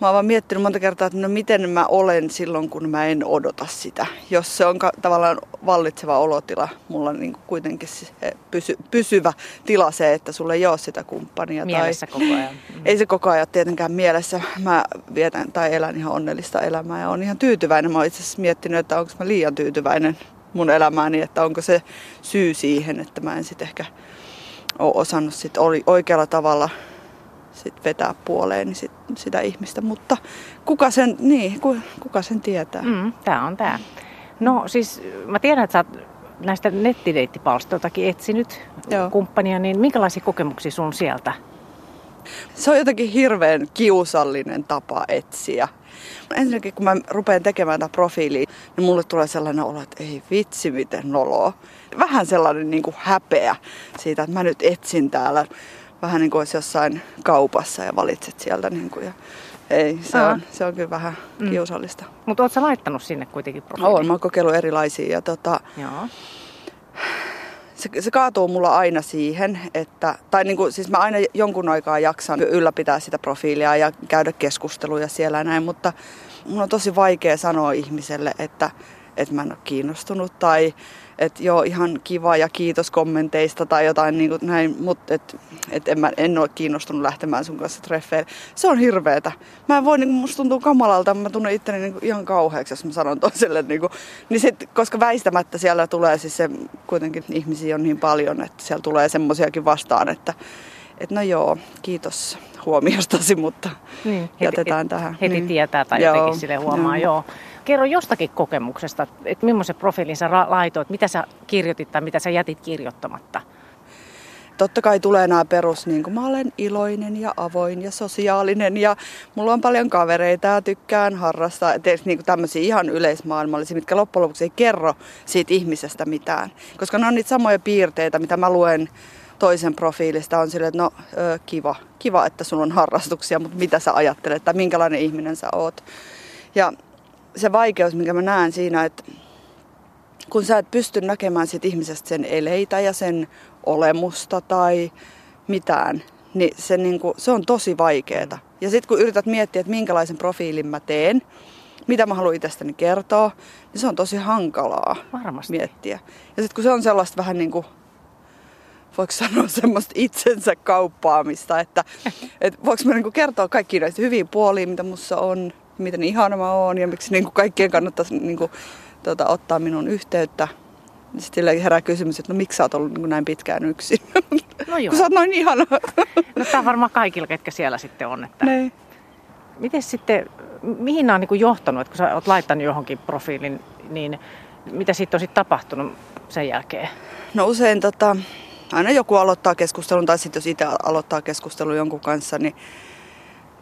Mä oon vaan miettinyt monta kertaa, että no miten mä olen silloin, kun mä en odota sitä. Jos se on ka- tavallaan vallitseva olotila, mulla on niin kuitenkin se pysy- pysyvä tila se, että sulle ei ole sitä kumppania. Mielessä tai... koko ajan. Mm. Ei se koko ajan tietenkään mielessä. Mä vietän tai elän ihan onnellista elämää ja on ihan tyytyväinen. Mä oon itse asiassa miettinyt, että onko mä liian tyytyväinen mun elämääni, että onko se syy siihen, että mä en sitten ehkä ole osannut sit oikealla tavalla sit vetää puoleen niin sit, sitä ihmistä. Mutta kuka sen, niin, kuka sen tietää? Mm, tämä on tämä. No siis mä tiedän, että sä oot näistä nettideittipalstoiltakin etsinyt Joo. kumppania, niin minkälaisia kokemuksia sun sieltä? Se on jotenkin hirveän kiusallinen tapa etsiä. Ensinnäkin kun mä rupean tekemään tätä profiiliä, niin mulle tulee sellainen olo, että ei vitsi miten noloa. Vähän sellainen niin kuin häpeä siitä, että mä nyt etsin täällä vähän niin kuin olisi jossain kaupassa ja valitset sieltä. Niin kuin, ja ei, se on, se on kyllä vähän mm. kiusallista. Mutta oletko laittanut sinne kuitenkin profiiliin? Olen, mä oon kokeillut erilaisia. Ja tota, Joo. Se, se kaatuu mulla aina siihen, että, tai niin kuin, siis mä aina jonkun aikaa jaksan ylläpitää sitä profiilia ja käydä keskusteluja siellä ja näin, mutta mun on tosi vaikea sanoa ihmiselle, että, että mä en ole kiinnostunut tai että joo, ihan kiva ja kiitos kommenteista tai jotain niin kuin näin, mutta et, et en, mä, en ole kiinnostunut lähtemään sun kanssa treffeille. Se on hirveetä. Mä en voi, niin kuin, musta tuntuu kamalalta, mä tunnen itteni niin kuin ihan kauheaksi, jos mä sanon toiselle. Niin, kuin, niin sit, koska väistämättä siellä tulee siis se, kuitenkin ihmisiä on niin paljon, että siellä tulee semmosiakin vastaan, että et no joo, kiitos huomiostasi, mutta niin, heti, jätetään tähän. Heti niin. tietää tai joo, jotenkin sille huomaa, joo. joo. Kerro jostakin kokemuksesta, että millaisen profiilin sä laitoit, mitä sä kirjoitit tai mitä sä jätit kirjoittamatta? Totta kai tulee nämä perus, niin kuin mä olen iloinen ja avoin ja sosiaalinen ja mulla on paljon kavereita ja tykkään harrastaa. Niin kuin tämmöisiä ihan yleismaailmallisia, mitkä loppujen lopuksi ei kerro siitä ihmisestä mitään. Koska ne on niitä samoja piirteitä, mitä mä luen toisen profiilista on silleen, että no kiva, kiva, että sulla on harrastuksia, mutta mitä sä ajattelet tai minkälainen ihminen sä oot. Ja se vaikeus, mikä mä näen siinä, että kun sä et pysty näkemään siitä ihmisestä sen eleitä ja sen olemusta tai mitään, niin se, niin kuin, se on tosi vaikeeta. Ja sitten kun yrität miettiä, että minkälaisen profiilin mä teen, mitä mä haluan itsestäni kertoa, niin se on tosi hankalaa Varmasti. miettiä. Ja sitten kun se on sellaista vähän niin kuin, voiko sanoa semmoista itsensä kauppaamista, että et voiko mä niin kuin kertoa kaikki näistä hyviä puolia, mitä mussa on, miten ihana mä oon ja miksi niin kuin kaikkien kannattaisi niin kuin, tota, ottaa minun yhteyttä. Sitten herää kysymys, että no miksi sä oot ollut niin näin pitkään yksin? No joo. Kun sä oot noin ihana. No tämä on varmaan kaikilla, ketkä siellä sitten on. Että... Niin. Miten sitten, mihin nämä on niin johtanut, että kun sä oot laittanut johonkin profiilin, niin mitä siitä on sitten tapahtunut sen jälkeen? No usein tota, aina joku aloittaa keskustelun, tai sitten jos itse aloittaa keskustelun jonkun kanssa, niin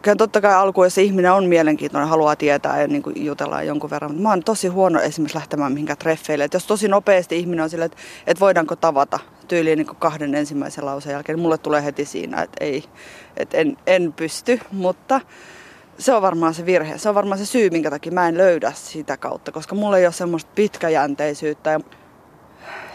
kyllä totta kai alkuun, jos ihminen on mielenkiintoinen, haluaa tietää ja niin kuin jutellaan jonkun verran. Mutta mä oon tosi huono esimerkiksi lähtemään mihinkään treffeille. Et jos tosi nopeasti ihminen on silleen, että, että voidaanko tavata tyyliin niin kahden ensimmäisen lauseen jälkeen, niin mulle tulee heti siinä, että ei, että en, en pysty. Mutta se on varmaan se virhe. Se on varmaan se syy, minkä takia mä en löydä sitä kautta, koska mulla ei ole semmoista pitkäjänteisyyttä. Ja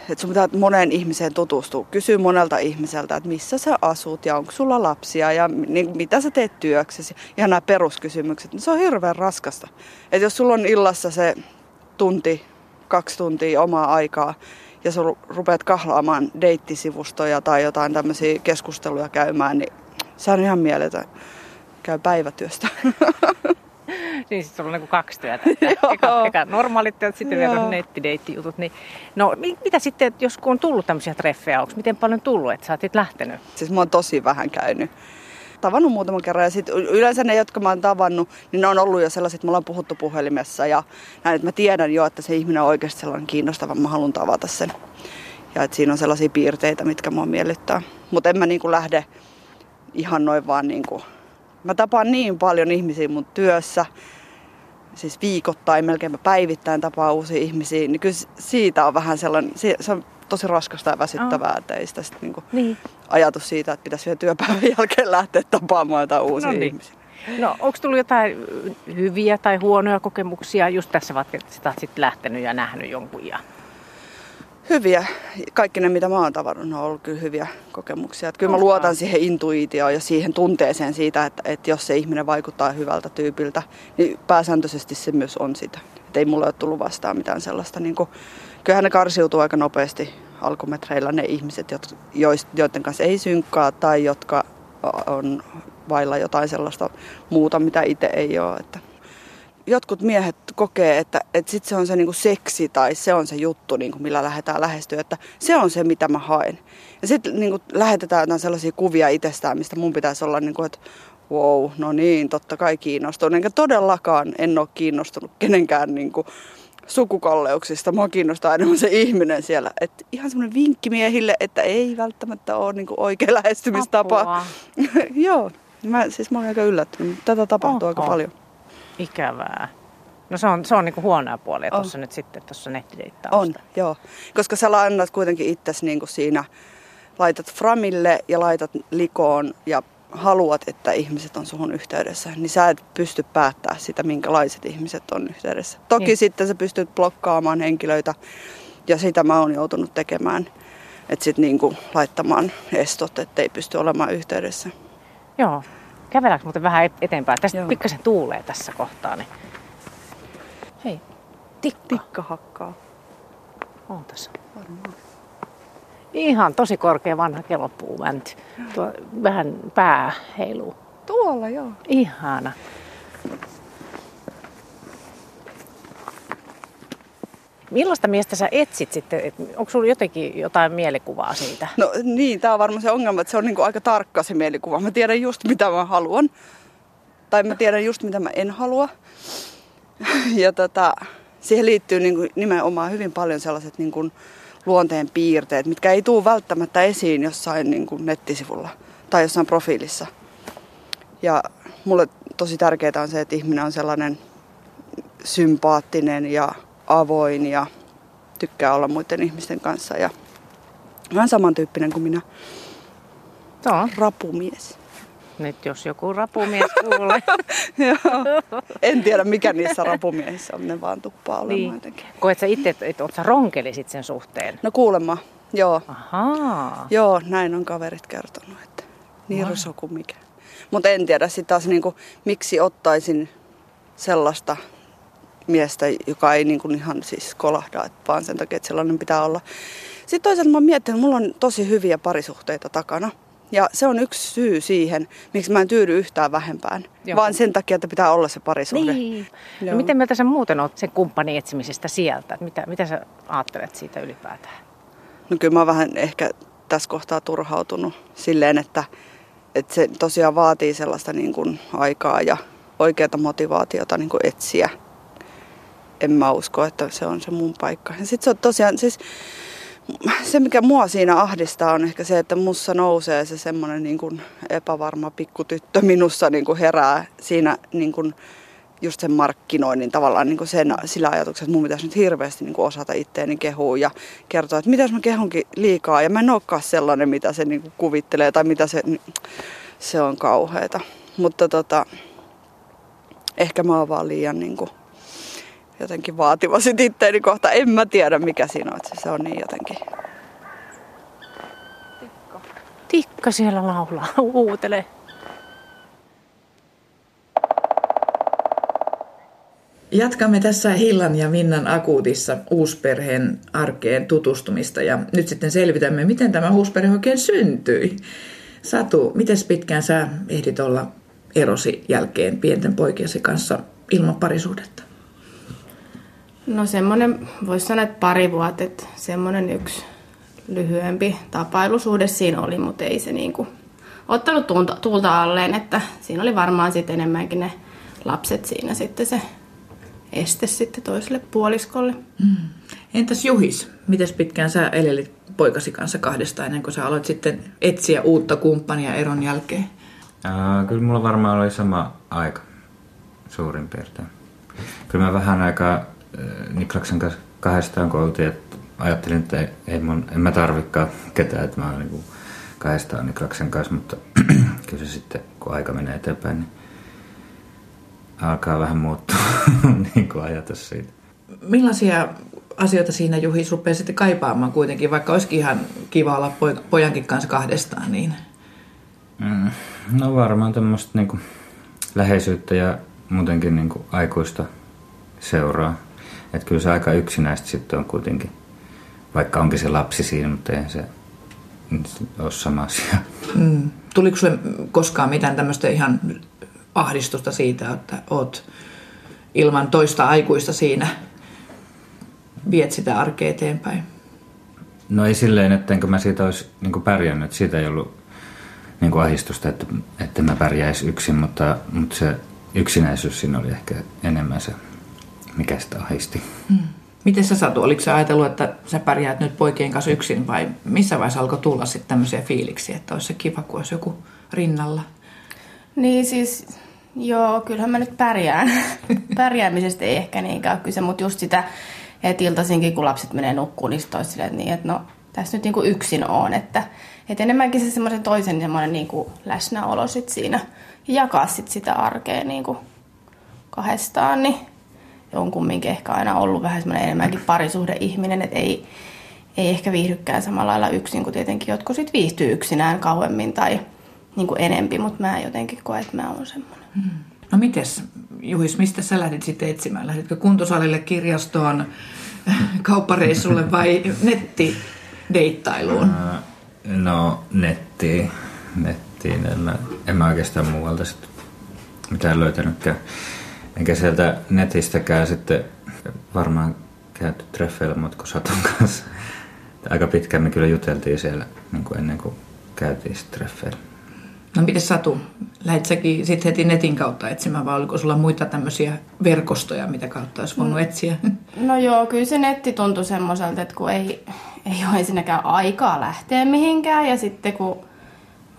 että sun pitää moneen ihmiseen tutustua. Kysy monelta ihmiseltä, että missä sä asut ja onko sulla lapsia ja niin, mitä sä teet työksesi. Ja nämä peruskysymykset, niin se on hirveän raskasta. Että jos sulla on illassa se tunti, kaksi tuntia omaa aikaa ja sä rupeat kahlaamaan deittisivustoja tai jotain tämmöisiä keskusteluja käymään, niin se on ihan mieletön. Käy päivätyöstä. niin sitten sulla on niin kaksi työtä. eka, eka normaalit työt, sitten vielä nettideittijutut. Niin, no mitä sitten, jos kun on tullut tämmöisiä treffejä, onko miten paljon tullut, että sä oot lähtenyt? Siis mä oon tosi vähän käynyt tavannut muutaman kerran ja sit yleensä ne, jotka mä oon tavannut, niin ne on ollut jo sellaiset, että me ollaan puhuttu puhelimessa ja näin, että mä tiedän jo, että se ihminen on oikeasti sellainen kiinnostava, mä haluan tavata sen. Ja että siinä on sellaisia piirteitä, mitkä mua miellyttää. Mutta en mä niinku lähde ihan noin vaan niinku Mä tapaan niin paljon ihmisiä mun työssä, siis viikoittain, melkein päivittäin tapaa uusia ihmisiä, niin kyllä siitä on vähän sellainen, se on tosi raskasta ja väsyttävää, oh. että ei sitä sit niinku niin. ajatus siitä, että pitäisi vielä työpäivän jälkeen lähteä tapaamaan jotain uusia no niin. ihmisiä. No onko tullut jotain hyviä tai huonoja kokemuksia just tässä, vaikka sä oot sitten lähtenyt ja nähnyt jonkun ja hyviä. Kaikki ne, mitä mä oon tavannut, on ollut kyllä hyviä kokemuksia. Että kyllä mä luotan siihen intuitioon ja siihen tunteeseen siitä, että, että jos se ihminen vaikuttaa hyvältä tyypiltä, niin pääsääntöisesti se myös on sitä. Että ei mulle ole tullut vastaan mitään sellaista. Niin kuin, kyllähän ne karsiutuu aika nopeasti alkumetreillä ne ihmiset, joiden kanssa ei synkkaa tai jotka on vailla jotain sellaista muuta, mitä itse ei ole. Että jotkut miehet kokee, että, että sit se on se niinku seksi tai se on se juttu, niinku, millä lähdetään lähestyä, että se on se, mitä mä haen. Ja sitten niinku, lähetetään jotain sellaisia kuvia itsestään, mistä mun pitäisi olla, niinku, että wow, no niin, totta kai kiinnostunut. Enkä todellakaan en ole kiinnostunut kenenkään niinku, sukukalleuksista. Mua kiinnostaa enemmän se ihminen siellä. Et ihan semmoinen vinkki miehille, että ei välttämättä ole niinku oikea lähestymistapa. Joo, mä, siis mä olen aika yllättynyt. Tätä tapahtuu Oho. aika paljon. Ikävää. No se on, se on niinku huonoa puolia tuossa nyt sitten tuossa nettideittausta. On, joo. Koska sä annat kuitenkin itsesi niinku siinä, laitat framille ja laitat likoon ja haluat, että ihmiset on suhun yhteydessä, niin sä et pysty päättää sitä, minkälaiset ihmiset on yhteydessä. Toki niin. sitten sä pystyt blokkaamaan henkilöitä ja sitä mä oon joutunut tekemään. Että sitten niinku laittamaan estot, ettei pysty olemaan yhteydessä. Joo, Käveläänkö muuten vähän eteenpäin? Tästä Joo. pikkasen tuulee tässä kohtaa. Niin... Hei, tikka. Tikka hakkaa. On tässä. Varmaan. Ihan tosi korkea vanha kelopuumänty. Tuo vähän pää heiluu. Tuolla joo. Ihana. Millaista miestä sä etsit sitten? Onko sulla jotenkin jotain mielikuvaa siitä? No niin, tämä on varmaan se ongelma, että se on niinku aika tarkka se mielikuva. Mä tiedän just mitä mä haluan. Tai mä tiedän just mitä mä en halua. Ja tota, siihen liittyy niinku nimenomaan hyvin paljon sellaiset niinku luonteen piirteet, mitkä ei tule välttämättä esiin jossain niinku nettisivulla tai jossain profiilissa. Ja mulle tosi tärkeää on se, että ihminen on sellainen sympaattinen ja avoin ja tykkää olla muiden ihmisten kanssa ja vähän samantyyppinen kuin minä. No. Rapumies. Nyt jos joku rapumies kuulee. en tiedä mikä niissä rapumiehissä on, ne vaan tuppaa olemaan niin. jotenkin. Koet sä itse, että et, sä ronkelisit sen suhteen? No kuulemma, joo. Ahaa. Joo, näin on kaverit kertonut, että nirso kuin mikä. Mutta en tiedä sitten taas niinku, miksi ottaisin sellaista miestä, joka ei niin kuin ihan siis kolahda, että vaan sen takia, että sellainen pitää olla. Sitten toisaalta mä mietin, että mulla on tosi hyviä parisuhteita takana. Ja se on yksi syy siihen, miksi mä en tyydy yhtään vähempään. Joo. Vaan sen takia, että pitää olla se parisuhde. Niin. No miten mieltä sä muuten oot sen kumppanin etsimisestä sieltä? Mitä, mitä sä ajattelet siitä ylipäätään? No kyllä mä oon vähän ehkä tässä kohtaa turhautunut silleen, että, että se tosiaan vaatii sellaista niin kuin aikaa ja oikeaa motivaatiota niin kuin etsiä. En mä usko, että se on se mun paikka. Ja sit se on tosiaan, siis se mikä mua siinä ahdistaa on ehkä se, että mussa nousee se semmoinen niin kuin epävarma pikkutyttö minussa niin kuin herää siinä niin kuin just sen markkinoinnin tavallaan niin kuin sen, sillä ajatuksella, että mun pitäisi nyt hirveästi niin kuin osata itteeni kehua ja kertoa, että mitä jos mä kehunkin liikaa ja mä en olekaan sellainen, mitä se niin kuin kuvittelee tai mitä se, se on kauheata. Mutta tota, ehkä mä oon vaan liian niin kuin, jotenkin vaativa sit itteeni kohta. En mä tiedä mikä siinä on, se on niin jotenkin. Tikka. Tikka siellä laulaa, uutele. Jatkamme tässä Hillan ja Minnan akuutissa uusperheen arkeen tutustumista ja nyt sitten selvitämme, miten tämä uusperhe oikein syntyi. Satu, miten pitkään sä ehdit olla erosi jälkeen pienten poikiesi kanssa ilman parisuhdetta? No semmoinen, voisi sanoa, että pari vuotta, että semmoinen yksi lyhyempi tapailusuhde siinä oli, mutta ei se niinku ottanut tuulta, tuulta alleen, että siinä oli varmaan sitten enemmänkin ne lapset siinä sitten se este sitten toiselle puoliskolle. Mm. Entäs Juhis, miten pitkään sä elelit poikasi kanssa kahdesta ennen kuin sä aloit sitten etsiä uutta kumppania eron jälkeen? Ää, kyllä mulla varmaan oli sama aika suurin piirtein. Kyllä mä vähän aikaa Niklaksen kanssa kahdestaan kun oltiin, että ajattelin, että ei, ei mun, en mä tarvikaan ketään, että mä olen niin kahdestaan Niklaksen kanssa, mutta kyllä se sitten, kun aika menee eteenpäin, niin alkaa vähän muuttua niin kuin ajatus siitä. Millaisia asioita siinä Juhi rupeaa sitten kaipaamaan kuitenkin, vaikka olisikin ihan kiva olla pojankin kanssa kahdestaan? Niin... Mm, no varmaan tämmöistä niin läheisyyttä ja muutenkin niin kuin aikuista seuraa. Että kyllä se aika yksinäistä sitten on kuitenkin, vaikka onkin se lapsi siinä, mutta ei se ole sama asia. Mm. Tuliko sinulle koskaan mitään tämmöistä ihan ahdistusta siitä, että oot ilman toista aikuista siinä viet sitä arkea eteenpäin? No ei silleen, ettenkö mä siitä olisi niin pärjännyt. Siitä ei ollut niin ahdistusta, että, että mä pärjäisi yksin, mutta, mutta se yksinäisyys siinä oli ehkä enemmän se mikä sitä ahisti. Hmm. Miten sä Satu, oliko sä ajatellut, että sä pärjäät nyt poikien kanssa yksin vai missä vaiheessa alkoi tulla sitten tämmöisiä fiiliksiä, että olisi se kiva, kun olisi joku rinnalla? Niin siis, joo, kyllähän mä nyt pärjään. Pärjäämisestä ei ehkä niinkään ole kyse, mutta just sitä, että iltaisinkin kun lapset menee nukkuun, niin sitten olisi silleen, niin, että no tässä nyt niinku yksin on, että, että enemmänkin se semmoisen toisen semmoinen niinku läsnäolo sit siinä ja jakaa sit sitä arkea niinku kahdestaan, niin on kumminkin ehkä aina ollut vähän semmoinen enemmänkin parisuhdeihminen, että ei, ei ehkä viihdykään samalla lailla yksin, kun tietenkin jotkut sit viihtyy yksinään kauemmin tai niin kuin enempi, mutta mä jotenkin koen, että mä oon semmoinen. Hmm. No mites, Juhis, mistä sä lähdit sitten etsimään? Lähditkö kuntosalille, kirjastoon, kauppareissulle vai nettideittailuun? No nettiin, nettiin. En mä, en mä oikeastaan muualta sitten mitään löytänytkään. Enkä sieltä netistäkään sitten varmaan käyty treffeillä kun Satun kanssa. Aika pitkään me kyllä juteltiin siellä niin kuin ennen kuin käytiin sitten treffeillä. No miten Satu, lähdit säkin sitten heti netin kautta etsimään vai oliko sulla muita tämmöisiä verkostoja, mitä kautta olisi voinut mm. etsiä? No joo, kyllä se netti tuntui semmoiselta, että kun ei, ei ole ensinnäkään aikaa lähteä mihinkään ja sitten kun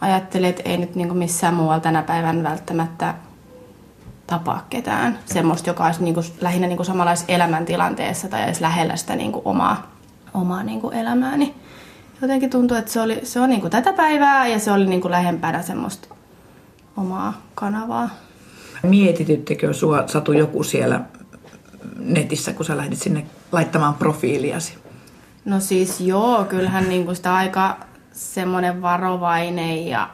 ajattelet, että ei nyt niin missään muualla tänä päivänä välttämättä tapaa ketään. Semmoista, joka olisi niin kuin, lähinnä niin kuin samanlaisessa elämäntilanteessa tai edes lähellä sitä niin kuin omaa, omaa niin kuin elämää. Niin jotenkin tuntuu, että se, oli, se on niin kuin tätä päivää ja se oli niin kuin lähempänä semmoista omaa kanavaa. Mietityttekö sua, Satu, joku siellä netissä, kun sä lähdit sinne laittamaan profiiliasi? No siis joo, kyllähän niin kuin sitä aika semmoinen varovainen ja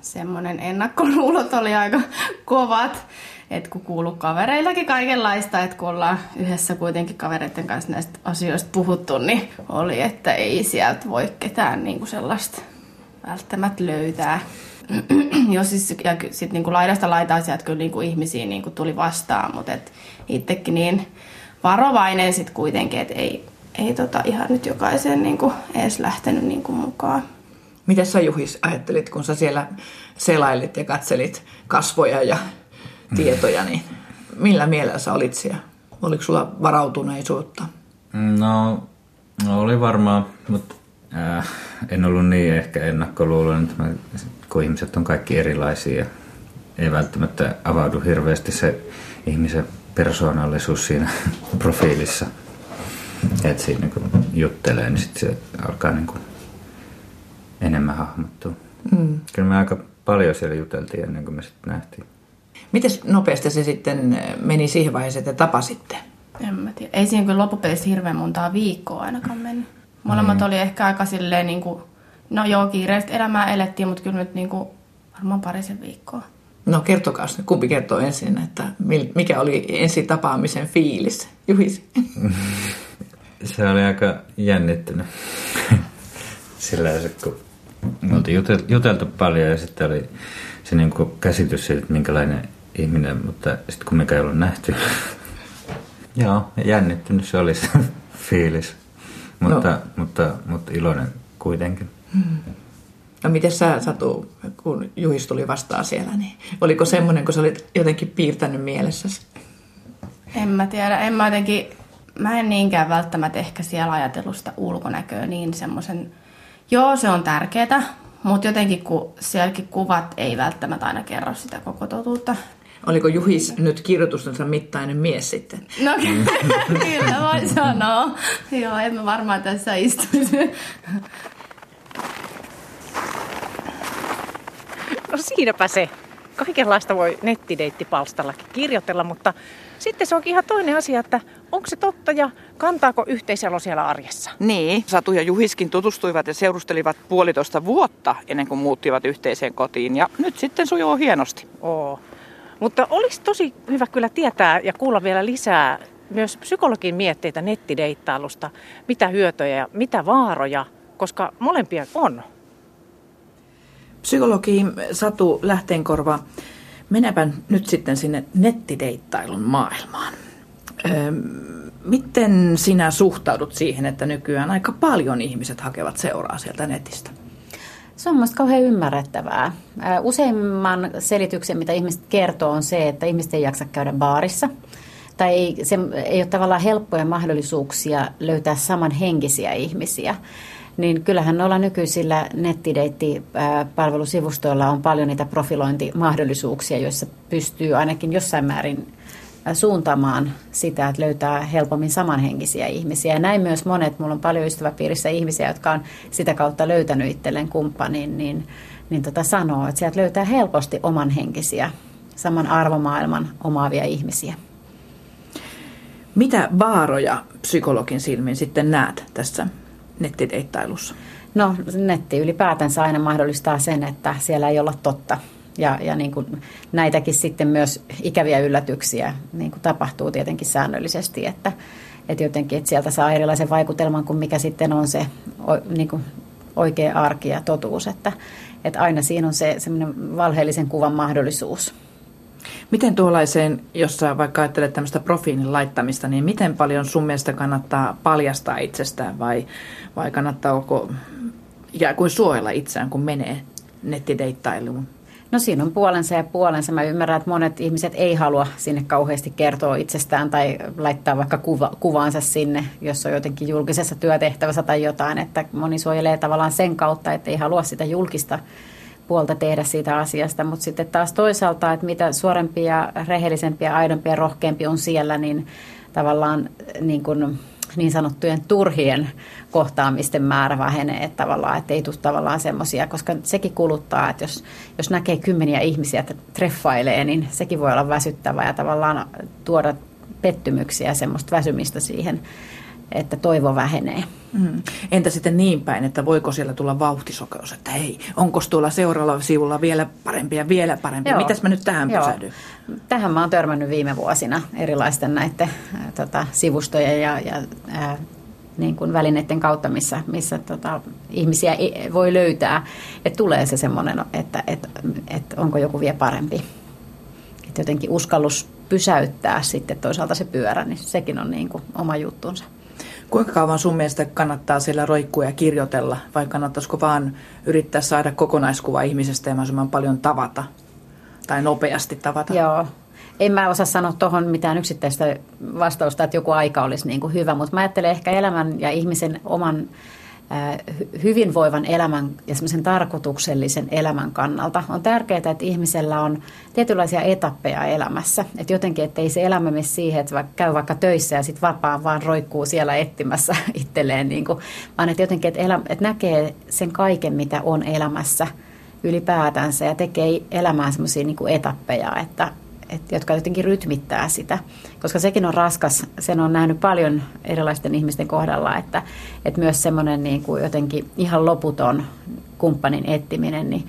semmoinen ennakkoluulot oli aika kovat että kun kuuluu kavereillakin kaikenlaista, että kun ollaan yhdessä kuitenkin kavereiden kanssa näistä asioista puhuttu, niin oli, että ei sieltä voi ketään niin kuin sellaista välttämättä löytää. Jos siis, ja sitten niin laidasta laitaa sieltä kyllä niin kuin ihmisiä niin kuin tuli vastaan, mutta et itsekin niin varovainen sitten kuitenkin, että ei, ei tota ihan nyt jokaisen niin kuin edes lähtenyt niin kuin mukaan. Miten sä Juhis ajattelit, kun sä siellä selailit ja katselit kasvoja ja tietoja, niin millä mielellä sä olit siellä? Oliko sulla varautuneisuutta? No, no oli varmaan, mutta äh, en ollut niin ehkä ennakkoluuloinen, että mä, kun ihmiset on kaikki erilaisia ja ei välttämättä avaudu hirveästi se ihmisen persoonallisuus siinä profiilissa. Että siinä kun juttelee, niin sitten se alkaa niin kuin enemmän hahmottua. Mm. Kyllä me aika paljon siellä juteltiin ennen kuin me sitten nähtiin. Miten nopeasti se sitten meni siihen vaiheeseen, että tapasitte? En mä tiedä. Ei siinä kyllä loppupelissä hirveän montaa viikkoa ainakaan mennyt. Molemmat mm. oli ehkä aika silleen niin kuin, no joo, kiireistä elämää elettiin, mutta kyllä nyt niin kuin, varmaan parisen viikkoa. No kertokaa, kumpi kertoo ensin, että mikä oli ensi tapaamisen fiilis? Juhis. Se oli aika jännittynyt. Sillä se, kun me oltiin juteltu paljon ja sitten oli se niin kuin käsitys siitä, että minkälainen ihminen, mutta sitten kun mikä ei ollut nähty. Joo, jännittynyt se oli se fiilis, mutta, no. mutta, mutta iloinen kuitenkin. Hmm. No miten sä Satu, kun Juhis tuli vastaan siellä, niin oliko semmoinen, kun sä olit jotenkin piirtänyt mielessäsi? En mä tiedä, en mä jotenkin, mä en niinkään välttämättä ehkä siellä ajatellut sitä ulkonäköä niin semmoisen, joo se on tärkeää, mutta jotenkin kun sielläkin kuvat ei välttämättä aina kerro sitä koko totuutta. Oliko Juhis nyt kirjoitustensa mittainen mies sitten? No kyllä voi sanoa. Joo, en mä varmaan tässä istuisi. No siinäpä se. Kaikenlaista voi nettideittipalstallakin kirjoitella, mutta sitten se onkin ihan toinen asia, että onko se totta ja kantaako yhteiselo siellä arjessa? Niin, Satu ja Juhiskin tutustuivat ja seurustelivat puolitoista vuotta ennen kuin muuttivat yhteiseen kotiin ja nyt sitten sujuu hienosti. Oo. Mutta olisi tosi hyvä kyllä tietää ja kuulla vielä lisää myös psykologin mietteitä nettideittailusta, mitä hyötyjä ja mitä vaaroja, koska molempia on. Psykologi Satu Lähteenkorva, mennäpä nyt sitten sinne nettideittailun maailmaan. Öö, miten sinä suhtaudut siihen, että nykyään aika paljon ihmiset hakevat seuraa sieltä netistä? Se on mielestäni kauhean ymmärrettävää. Useimman selityksen, mitä ihmiset kertoo, on se, että ihmiset ei jaksa käydä baarissa. Tai ei, se ei ole tavallaan helppoja mahdollisuuksia löytää samanhenkisiä ihmisiä niin kyllähän noilla nykyisillä nettideittipalvelusivustoilla on paljon niitä profilointimahdollisuuksia, joissa pystyy ainakin jossain määrin suuntaamaan sitä, että löytää helpommin samanhenkisiä ihmisiä. Ja näin myös monet, mulla on paljon ystäväpiirissä ihmisiä, jotka on sitä kautta löytänyt itselleen kumppanin, niin, niin tota sanoo, että sieltä löytää helposti omanhenkisiä, saman arvomaailman omaavia ihmisiä. Mitä vaaroja psykologin silmin sitten näet tässä nettideittailussa? No netti ylipäätänsä aina mahdollistaa sen, että siellä ei olla totta. Ja, ja niin kuin näitäkin sitten myös ikäviä yllätyksiä niin kuin tapahtuu tietenkin säännöllisesti, että, että jotenkin että sieltä saa erilaisen vaikutelman kuin mikä sitten on se niin kuin oikea arki ja totuus, että, että aina siinä on se semmoinen valheellisen kuvan mahdollisuus. Miten tuollaiseen, jos sä vaikka ajattelet tämmöistä profiilin laittamista, niin miten paljon sun mielestä kannattaa paljastaa itsestään vai, vai kannattaako ikään kuin suojella itseään, kun menee nettideittailuun? No siinä on puolensa ja puolensa. Mä ymmärrän, että monet ihmiset ei halua sinne kauheasti kertoa itsestään tai laittaa vaikka kuva, kuvaansa sinne, jos on jotenkin julkisessa työtehtävässä tai jotain. Että moni suojelee tavallaan sen kautta, että ei halua sitä julkista puolta tehdä siitä asiasta, mutta sitten taas toisaalta, että mitä suorempia, rehellisempiä, aidompia ja rohkeampi on siellä, niin tavallaan niin, kuin, niin sanottujen turhien kohtaamisten määrä vähenee, että tavallaan, että ei tule tavallaan semmoisia, koska sekin kuluttaa, että jos, jos näkee kymmeniä ihmisiä, että treffailee, niin sekin voi olla väsyttävää ja tavallaan tuoda pettymyksiä ja semmoista väsymistä siihen että toivo vähenee. Mm. Entä sitten niin päin, että voiko siellä tulla vauhtisokeus, että hei, onko tuolla seuraavalla sivulla vielä parempi ja vielä parempi? Joo. Mitäs mä nyt tähän Joo. pysähdyn? Tähän mä oon törmännyt viime vuosina erilaisten näiden äh, tota, sivustojen ja, ja äh, niin kuin välineiden kautta, missä, missä tota, ihmisiä voi löytää, että tulee se semmoinen, että, että, että onko joku vie parempi. Että jotenkin uskallus pysäyttää sitten toisaalta se pyörä, niin sekin on niin kuin oma juttunsa. Kuinka kauan sun mielestä kannattaa siellä roikkua ja kirjoitella, vai kannattaisiko vaan yrittää saada kokonaiskuva ihmisestä ja mahdollisimman paljon tavata, tai nopeasti tavata? Joo, en mä osaa sanoa tuohon mitään yksittäistä vastausta, että joku aika olisi niin kuin hyvä, mutta mä ajattelen ehkä elämän ja ihmisen oman hyvinvoivan elämän ja semmoisen tarkoituksellisen elämän kannalta on tärkeää, että ihmisellä on tietynlaisia etappeja elämässä. Että jotenkin, että ei se elämä mene siihen, että käy vaikka töissä ja sitten vapaa vaan roikkuu siellä etsimässä itselleen, niin kuin, vaan että jotenkin, että, elä, että näkee sen kaiken, mitä on elämässä ylipäätänsä ja tekee elämään semmoisia niin etappeja, että, et, jotka jotenkin rytmittää sitä, koska sekin on raskas. Sen on nähnyt paljon erilaisten ihmisten kohdalla, että, että myös semmoinen niin kuin jotenkin ihan loputon kumppanin etsiminen, niin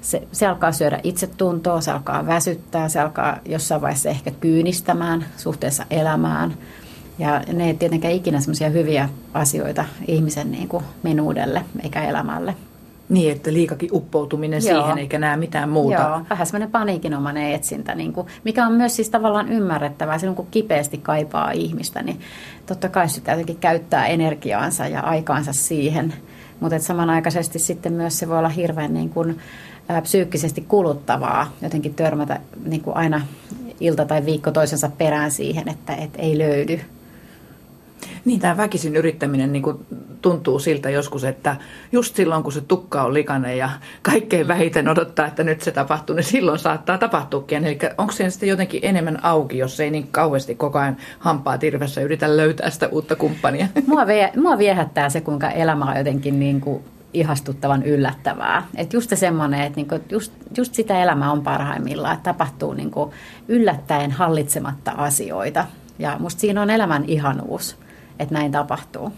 se, se alkaa syödä itsetuntoa, se alkaa väsyttää, se alkaa jossain vaiheessa ehkä kyynistämään suhteessa elämään. Ja ne ei tietenkään ikinä semmoisia hyviä asioita ihmisen niin kuin minuudelle eikä elämälle. Niin, että liikakin uppoutuminen Joo. siihen eikä näe mitään muuta. Joo, vähän semmoinen paniikinomainen etsintä, niin kuin, mikä on myös siis tavallaan ymmärrettävää. Silloin kun kipeästi kaipaa ihmistä, niin totta kai sitä jotenkin käyttää energiaansa ja aikaansa siihen. Mutta samanaikaisesti sitten myös se voi olla hirveän niin kuin, ä, psyykkisesti kuluttavaa jotenkin törmätä niin kuin aina ilta tai viikko toisensa perään siihen, että et ei löydy niin, tämä väkisin yrittäminen niin kuin tuntuu siltä joskus, että just silloin kun se tukka on likainen ja kaikkein vähiten odottaa, että nyt se tapahtuu, niin silloin saattaa tapahtuukin. Eli onko se sitten jotenkin enemmän auki, jos ei niin kauheasti koko ajan hampaa tirvessä yritä löytää sitä uutta kumppania? Mua, vie, mua viehättää se, kuinka elämä on jotenkin niin kuin ihastuttavan yllättävää. Et just semmoinen, että niinku, just, just sitä elämää on parhaimmillaan, että tapahtuu niinku yllättäen hallitsematta asioita. Ja musta siinä on elämän ihanuus että näin tapahtuu.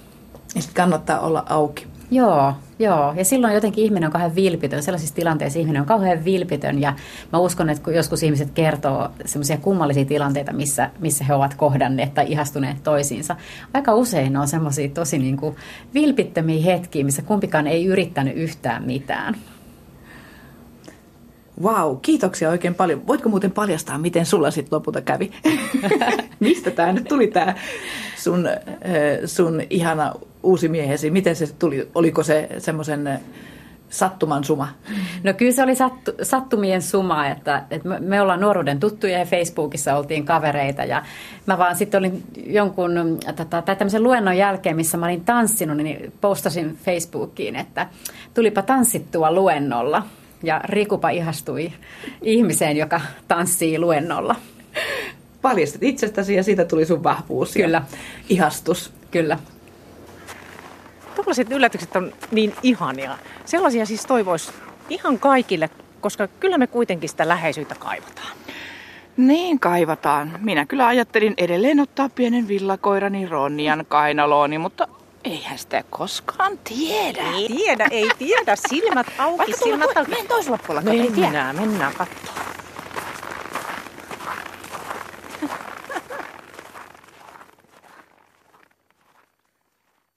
Ja sitten kannattaa olla auki. Joo, joo. Ja silloin jotenkin ihminen on kauhean vilpitön. Sellaisissa tilanteissa ihminen on kauhean vilpitön. Ja mä uskon, että kun joskus ihmiset kertoo semmoisia kummallisia tilanteita, missä, missä he ovat kohdanneet tai ihastuneet toisiinsa. Aika usein ne on semmoisia tosi niin kuin vilpittömiä hetkiä, missä kumpikaan ei yrittänyt yhtään mitään. Vau, kiitoksia oikein paljon. Voitko muuten paljastaa, miten sulla sitten lopulta kävi? Mistä tämä nyt tuli tämä sun, sun ihana uusi miehesi? Miten se tuli? Oliko se semmoisen sattuman suma? No kyllä se oli sattu, sattumien suma, että, että me ollaan nuoruuden tuttuja ja Facebookissa oltiin kavereita ja mä vaan sitten olin jonkun tota, tai tämmöisen luennon jälkeen, missä mä olin tanssinut, niin postasin Facebookiin, että tulipa tanssittua luennolla ja Rikupa ihastui ihmiseen, joka tanssii luennolla. Paljastit itsestäsi ja siitä tuli sun vahvuus Kyllä. ihastus. Kyllä. Tuollaiset yllätykset on niin ihania. Sellaisia siis toivoisi ihan kaikille, koska kyllä me kuitenkin sitä läheisyyttä kaivataan. Niin kaivataan. Minä kyllä ajattelin edelleen ottaa pienen villakoirani Ronnian kainalooni, mutta Eihän sitä koskaan tiedä. Ei tiedä, ei tiedä. Silmät auki, Vaikka silmät auki. Menen toisella puolella. Mennään, mennään katsomaan.